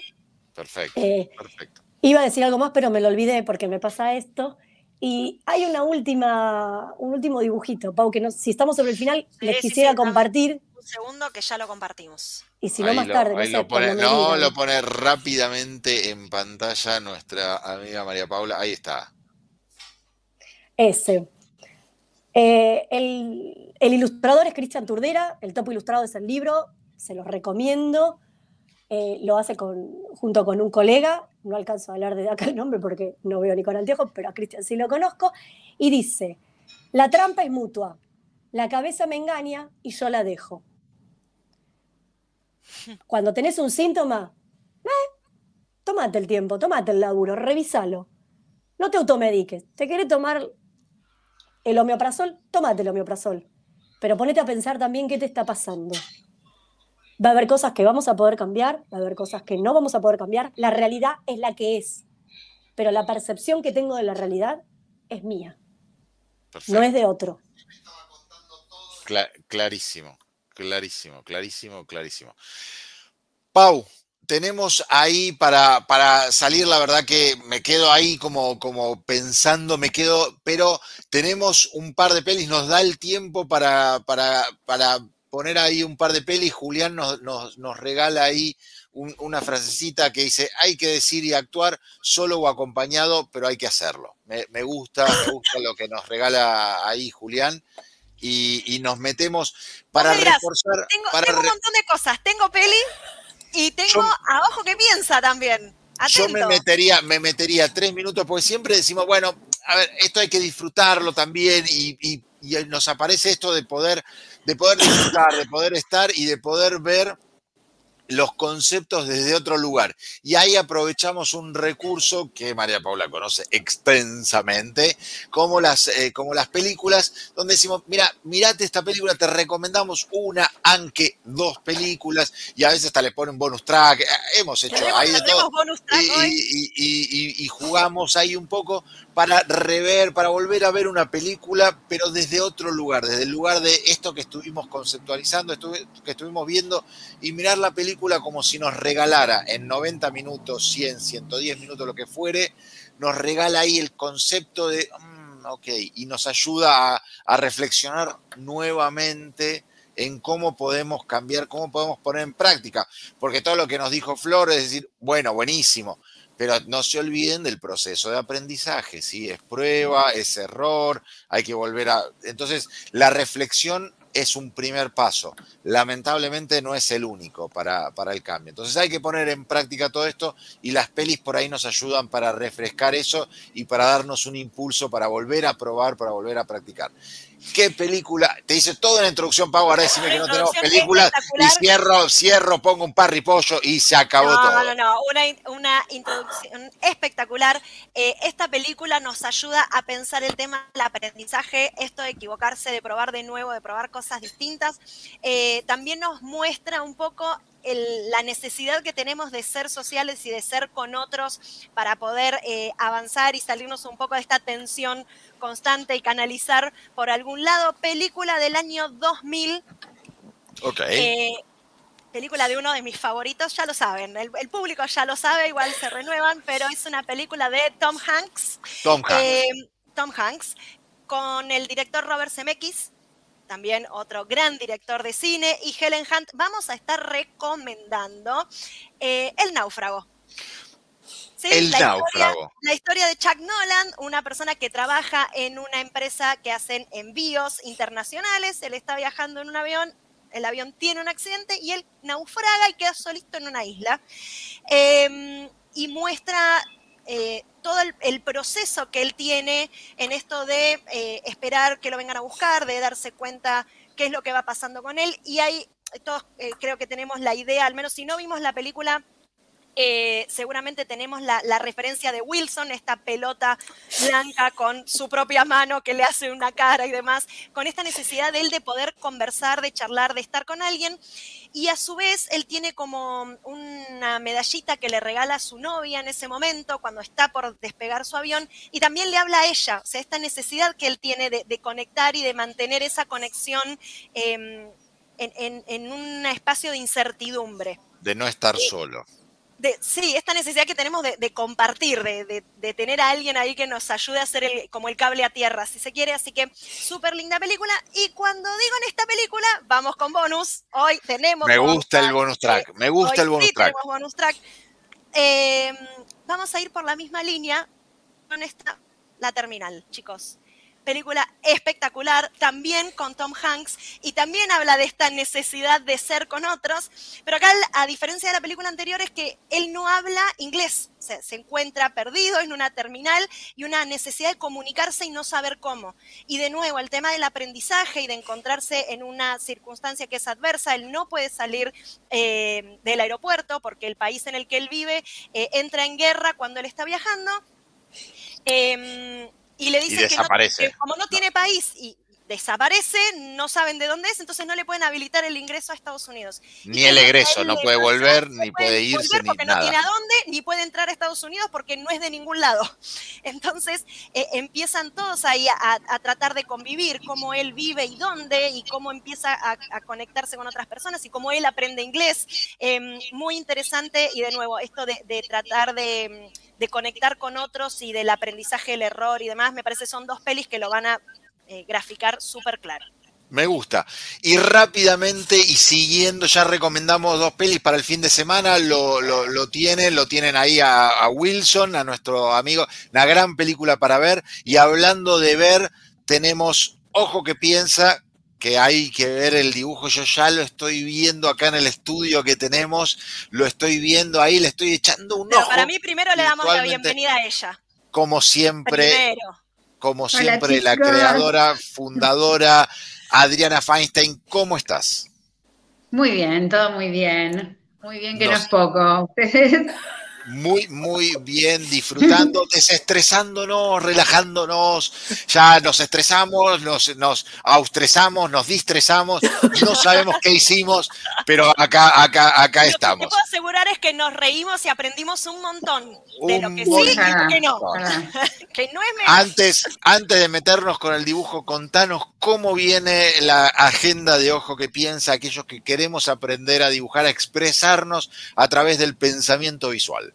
Perfecto, eh, perfecto. Iba a decir algo más, pero me lo olvidé porque me pasa esto. Y hay una última, un último dibujito, Pau, que no, si estamos sobre el final, les quisiera compartir. Un segundo que ya lo compartimos. Y si no más tarde, no, lo pone rápidamente en pantalla nuestra amiga María Paula. Ahí está. Ese. Eh, el, ilustrador es Cristian Turdera, el topo ilustrado es el libro, se los recomiendo. Eh, lo hace con, junto con un colega, no alcanzo a hablar de acá el nombre porque no veo ni con anteojos, pero a Cristian sí lo conozco, y dice, la trampa es mutua, la cabeza me engaña y yo la dejo. <laughs> Cuando tenés un síntoma, eh, tomate el tiempo, tomate el laburo, revísalo. No te automediques. ¿Te querés tomar el homeoprazol? Tomate el homeoprazol. Pero ponete a pensar también qué te está pasando. Va a haber cosas que vamos a poder cambiar, va a haber cosas que no vamos a poder cambiar. La realidad es la que es. Pero la percepción que tengo de la realidad es mía. No es de otro. clarísimo. Clarísimo, clarísimo, clarísimo. Pau, tenemos ahí para, para, salir, la verdad que me quedo ahí como, como pensando, me quedo, pero tenemos un par de pelis, nos da el tiempo para, para, para poner ahí un par de pelis. Julián nos, nos, regala ahí una frasecita que dice, hay que decir y actuar solo o acompañado, pero hay que hacerlo. Me, me gusta, me gusta lo que nos regala ahí Julián y, nos metemos para reforzar. Tengo, un montón de cosas. Tengo peli y tengo a ojo que piensa también. Yo me metería, me metería tres minutos, porque siempre decimos, bueno, a ver, esto hay que disfrutarlo también, y, y, nos aparece esto de poder, de poder disfrutar, de poder estar y de poder ver los conceptos desde otro lugar. Y ahí aprovechamos un recurso que María Paula conoce extensamente, como las, eh, como las películas, donde decimos, mira, mirate esta película, te recomendamos una, aunque dos películas, y a veces hasta le ponen bonus track, eh, hemos hecho ahí de todo. Y, y, jugamos ahí un poco para rever, para volver a ver una película, pero desde otro lugar, desde el lugar de esto que estuvimos conceptualizando, que estuvimos viendo, y mirar la película como si nos regalara en 90 minutos, 100, 110 minutos, lo que fuere, nos regala ahí el concepto de, mm, ok, y nos ayuda a, a reflexionar nuevamente en cómo podemos cambiar, cómo podemos poner en práctica. Porque todo lo que nos dijo Flor es decir, bueno, buenísimo, pero no se olviden del proceso de aprendizaje, ¿sí? Es prueba, es error, hay que volver a... Entonces, la reflexión es un primer paso. Lamentablemente no es el único para, para, el cambio. Entonces hay que poner en práctica todo esto y las pelis por ahí nos ayudan para refrescar eso y para darnos un impulso para volver a probar, para volver a practicar. ¿Qué película? Te dice todo en la introducción, Pau, ahora decime que no tenemos películas y cierro, cierro, pongo un parripollo y se acabó todo. No, no, no, una, introducción espectacular. Eh, esta película nos ayuda a pensar el tema del aprendizaje, esto de equivocarse, de probar de nuevo, de probar cosas distintas. Eh, también nos muestra un poco la necesidad que tenemos de ser sociales y de ser con otros para poder eh, avanzar y salirnos un poco de esta tensión constante y canalizar por algún lado. Película del año 2000. Ok. Eh, película de uno de mis favoritos, ya lo saben, el, público ya lo sabe, igual se renuevan, pero es una película de Tom Hanks. Tom Hanks. Eh, Tom Hanks, con el director Robert Zemeckis, también otro gran director de cine, y Helen Hunt, vamos a estar recomendando eh, El náufrago. el la náufrago. Historia, la historia de Chuck Nolan, una persona que trabaja en una empresa que hacen envíos internacionales. Él está viajando en un avión, el avión tiene un accidente y él naufraga y queda solito en una isla. Em, y muestra eh, todo el, proceso que él tiene en esto de eh, esperar que lo vengan a buscar, de darse cuenta qué es lo que va pasando con él. Y ahí todos eh, creo que tenemos la idea, al menos si no vimos la película, eh, seguramente tenemos la, referencia de Wilson, esta pelota blanca con su propia mano que le hace una cara y demás, con esta necesidad de él de poder conversar, de charlar, de estar con alguien. Y a su vez, él tiene como una medallita que le regala a su novia en ese momento, cuando está por despegar su avión, y también le habla a ella, o sea, esta necesidad que él tiene de, conectar y de mantener esa conexión em, en, un espacio de incertidumbre. De no estar eh, solo sí, esta necesidad que tenemos de, compartir, de, tener a alguien ahí que nos ayude a hacer el, como el cable a tierra, si se quiere. Así que súper linda película. Y cuando digo en esta película, vamos con bonus. Hoy tenemos. Me gusta el bonus track. Me gusta el bonus track. Tenemos bonus track. Eh, vamos a ir por la misma línea con esta, la terminal, chicos película espectacular, también con Tom Hanks, y también habla de esta necesidad de ser con otros, pero acá, a diferencia de la película anterior, es que él no habla inglés, se, encuentra perdido en una terminal y una necesidad de comunicarse y no saber cómo. Y de nuevo, el tema del aprendizaje y de encontrarse en una circunstancia que es adversa, él no puede salir eh, del aeropuerto porque el país en el que él vive eh, entra en guerra cuando él está viajando. Em, y le dicen que, como no tiene país y desaparece, no saben de dónde es, entonces no le pueden habilitar el ingreso a Estados Unidos. Ni el egreso, no puede volver, ni puede irse, porque no tiene a dónde, ni puede entrar a Estados Unidos porque no es de ningún lado. <laughs> Entonces eh, empiezan todos ahí a, tratar de convivir, cómo él vive y dónde, y cómo empieza a, conectarse con otras personas y cómo él aprende inglés. Em, muy interesante y de nuevo, esto de tratar de de conectar con otros y del aprendizaje del error y demás, me parece son dos pelis que lo van a eh, graficar súper claro. Me gusta. Y rápidamente y siguiendo, ya recomendamos dos pelis para el fin de semana, lo, lo, tienen, lo tienen ahí a, a, Wilson, a nuestro amigo, una gran película para ver. Y hablando de ver, tenemos Ojo que piensa, que hay que ver el dibujo, yo ya lo estoy viendo acá en el estudio que tenemos, lo estoy viendo ahí, le estoy echando un Pero Para mí primero le damos la bienvenida a ella. Como siempre, como siempre, la creadora, fundadora, Adriana Feinstein, ¿cómo estás? Muy bien, todo muy bien. Muy bien que no es poco. <laughs> Muy, muy bien, disfrutando, <laughs> desestresándonos, relajándonos. Ya nos estresamos, nos, nos austresamos, nos distresamos, no sabemos qué hicimos, pero acá, acá, acá estamos. Lo que puedo asegurar es que nos reímos y aprendimos un montón de lo que sí y lo que no. <laughs> que no es antes, antes de meternos con el dibujo, contanos cómo viene la agenda de ojo que piensa aquellos que queremos aprender a dibujar, a expresarnos a través del pensamiento visual.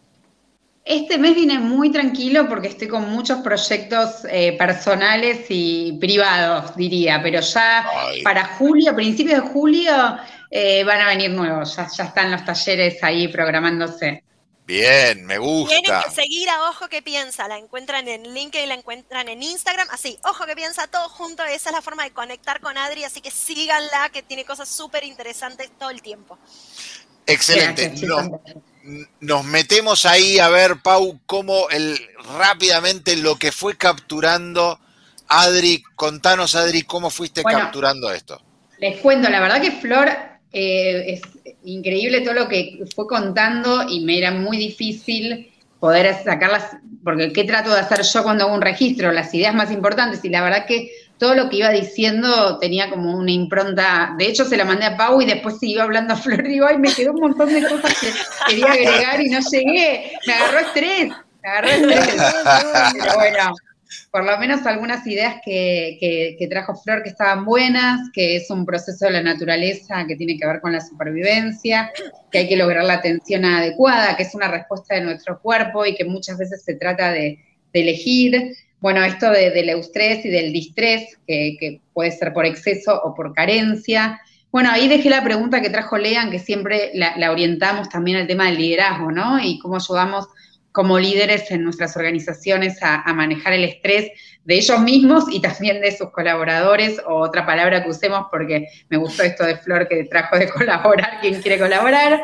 Este mes viene muy tranquilo porque estoy con muchos proyectos eh, personales y privados, diría, pero ya para julio, principios de julio, eh, van a venir nuevos, ya, están los talleres ahí programándose. Bien, me gusta. Tienen que seguir a Ojo que Piensa, la encuentran en LinkedIn, la encuentran en Instagram, así, Ojo que Piensa, todo junto, esa es la forma de conectar con Adri, así que síganla, que tiene cosas súper interesantes todo el tiempo. Excelente nos metemos ahí a ver, Pau, cómo el, rápidamente lo que fue capturando Adri. Contanos, Adri, cómo fuiste capturando esto. Les cuento, la verdad que Flor eh, es increíble todo lo que fue contando y me era muy difícil poder sacarlas, porque ¿qué trato de hacer yo cuando hago un registro? Las ideas más importantes y la verdad que todo lo que iba diciendo tenía como una impronta, de hecho se la mandé a Pau y después se iba hablando a Flor, digo, ay, me quedó un montón de cosas que quería agregar y no llegué, me agarró estrés, me agarró estrés, pero bueno, por lo menos algunas ideas que, trajo Flor que estaban buenas, que es un proceso de la naturaleza que tiene que ver con la supervivencia, que hay que lograr la atención adecuada, que es una respuesta de nuestro cuerpo y que muchas veces se trata de, elegir. Bueno, esto del eustrés y del distrés, que, puede ser por exceso o por carencia. Bueno, ahí dejé la pregunta que trajo Lean, que siempre la, la orientamos también al tema del liderazgo, ¿no? Y cómo ayudamos como líderes en nuestras organizaciones a, manejar el estrés de ellos mismos y también de sus colaboradores, o otra palabra que usemos porque me gustó esto de Flor que trajo de colaborar, quien quiere colaborar.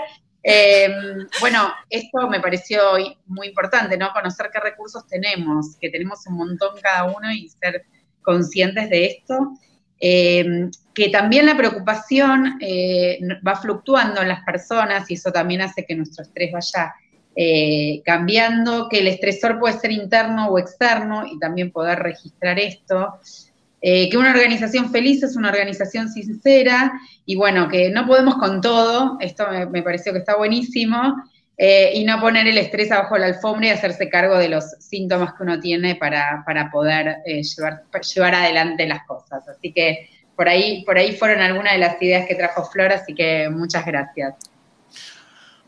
Em, bueno, esto me pareció muy importante, ¿no? Conocer qué recursos tenemos, que tenemos un montón cada uno y ser conscientes de esto. Em, que también la preocupación eh, va fluctuando en las personas y eso también hace que nuestro estrés vaya eh, cambiando, que el estresor puede ser interno o externo y también poder registrar esto. Eh, que una organización feliz es una organización sincera y bueno, que no podemos con todo, esto me, pareció que está buenísimo, eh, y no poner el estrés abajo de la alfombra y hacerse cargo de los síntomas que uno tiene para, poder llevar, llevar adelante las cosas. Así que por ahí, por ahí fueron algunas de las ideas que trajo Flor, así que muchas gracias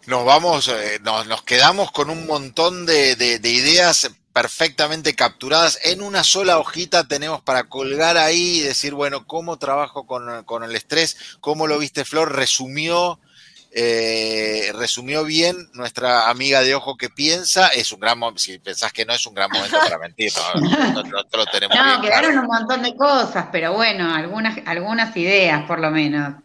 nos vamos, eh, nos, quedamos con un montón de, ideas perfectamente capturadas. En una sola hojita tenemos para colgar ahí y decir, bueno, cómo trabajo con, el estrés, cómo lo viste Flor, resumió, eh, resumió bien nuestra amiga de ojo que piensa. Es un gran momento, si pensás que no es un gran momento para mentir, no, <laughs> lo tenemos No, quedaron un montón de cosas, pero bueno, algunas, algunas ideas por lo menos.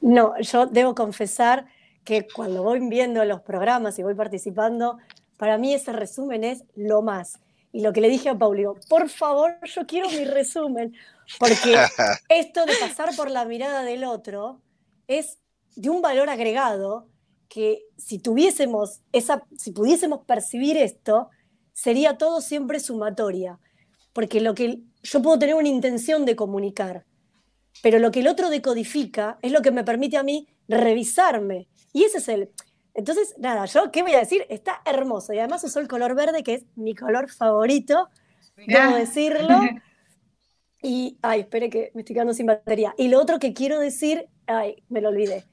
No, yo debo confesar que cuando voy viendo los programas y voy participando, para mí ese resumen es lo más. Y lo que le dije a Pauli, por favor, yo quiero mi resumen, porque <laughs> esto de pasar por la mirada del otro es de un valor agregado que si tuviésemos esa, si pudiésemos percibir esto, sería todo siempre sumatoria, porque lo que yo puedo tener una intención de comunicar, pero lo que el otro decodifica es lo que me permite a mí revisarme y ese es el... Entonces, nada, yo, ¿qué voy a decir? Está hermoso. Y además usó el color verde, que es mi color favorito, debo decirlo. <laughs> Y, ay, espere que me estoy quedando sin batería. Y lo otro que quiero decir, ay, me lo olvidé,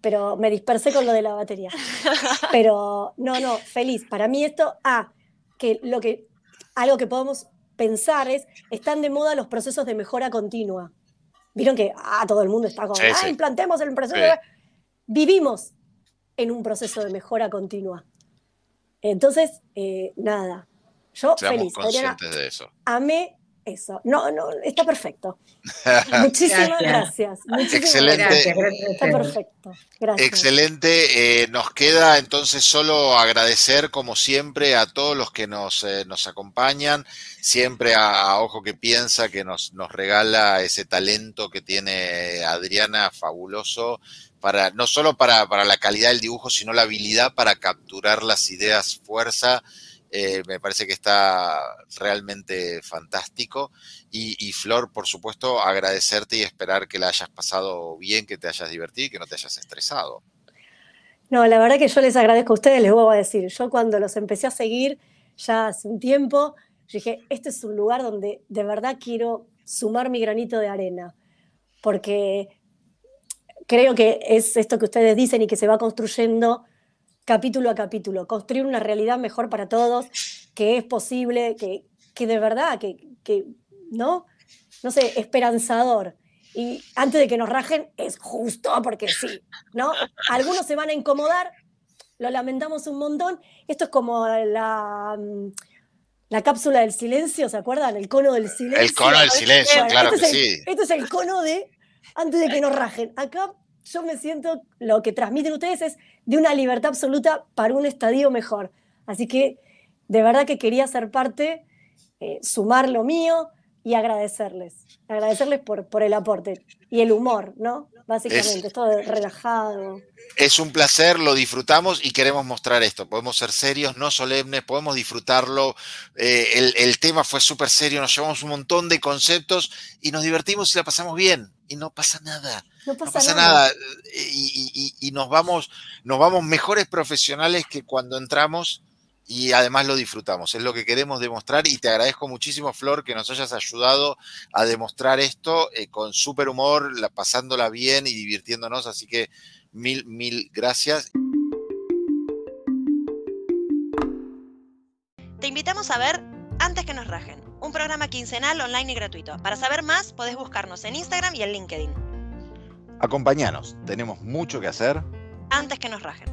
pero me dispersé con lo de la batería. <laughs> Pero, no, no, feliz. Para mí esto, ah, que lo que, algo que podemos pensar es, están de moda los procesos de mejora continua. Vieron que, ah, todo el mundo está con, ah, implantemos el proceso de... Vivimos en un proceso de mejora continua. Entonces, eh, nada, yo feliz. conscientes de eso. Amé eso. No, no, está perfecto. <laughs> Muchísimas gracias. Excelente. Está perfecto. Gracias. Excelente. Eh, nos queda entonces solo agradecer, como siempre, a todos los que nos, eh, nos acompañan, siempre a, Ojo que Piensa, que nos, nos regala ese talento que tiene Adriana, fabuloso, no solo para, la calidad del dibujo, sino la habilidad para capturar las ideas fuerza. Eh, me parece que está realmente fantástico. Y, Flor, por supuesto, agradecerte y esperar que la hayas pasado bien, que te hayas divertido y que no te hayas estresado. No, la verdad que yo les agradezco a ustedes, les voy a decir, yo cuando los empecé a seguir ya hace un tiempo, dije, este es un lugar donde de verdad quiero sumar mi granito de arena, porque creo que es esto que ustedes dicen y que se va construyendo capítulo a capítulo, construir una realidad mejor para todos, que es posible, que, que de verdad, que, que, ¿no? No sé, esperanzador. Y antes de que nos rajen, es justo porque sí, ¿no? Algunos se van a incomodar, lo lamentamos un montón. Esto es como la, la cápsula del silencio, ¿se acuerdan? El cono del silencio. El cono del silencio, claro que sí. Esto es el cono de antes de que nos rajen. Acá yo me siento, lo que transmiten ustedes es de una libertad absoluta para un estadio mejor. Así que de verdad que quería ser parte, eh, sumar lo mío, y agradecerles. Agradecerles por, por el aporte y el humor, ¿no? Básicamente, es, todo relajado. Es un placer, lo disfrutamos y queremos mostrar esto. Podemos ser serios, no solemnes, podemos disfrutarlo. Eh, el, tema fue súper serio, nos llevamos un montón de conceptos y nos divertimos y la pasamos bien. Y no pasa nada. No pasa, nada. Y, y, nos, vamos, nos vamos mejores profesionales que cuando entramos y además lo disfrutamos. Es lo que queremos demostrar y te agradezco muchísimo, Flor, que nos hayas ayudado a demostrar esto eh, con súper humor, la, pasándola bien y divirtiéndonos. Así que mil, mil gracias. Te invitamos a ver Antes que nos rajen, un programa quincenal online y gratuito. Para saber más, podés buscarnos en Instagram y en LinkedIn. Acompáñanos, tenemos mucho que hacer. Antes que nos rajen.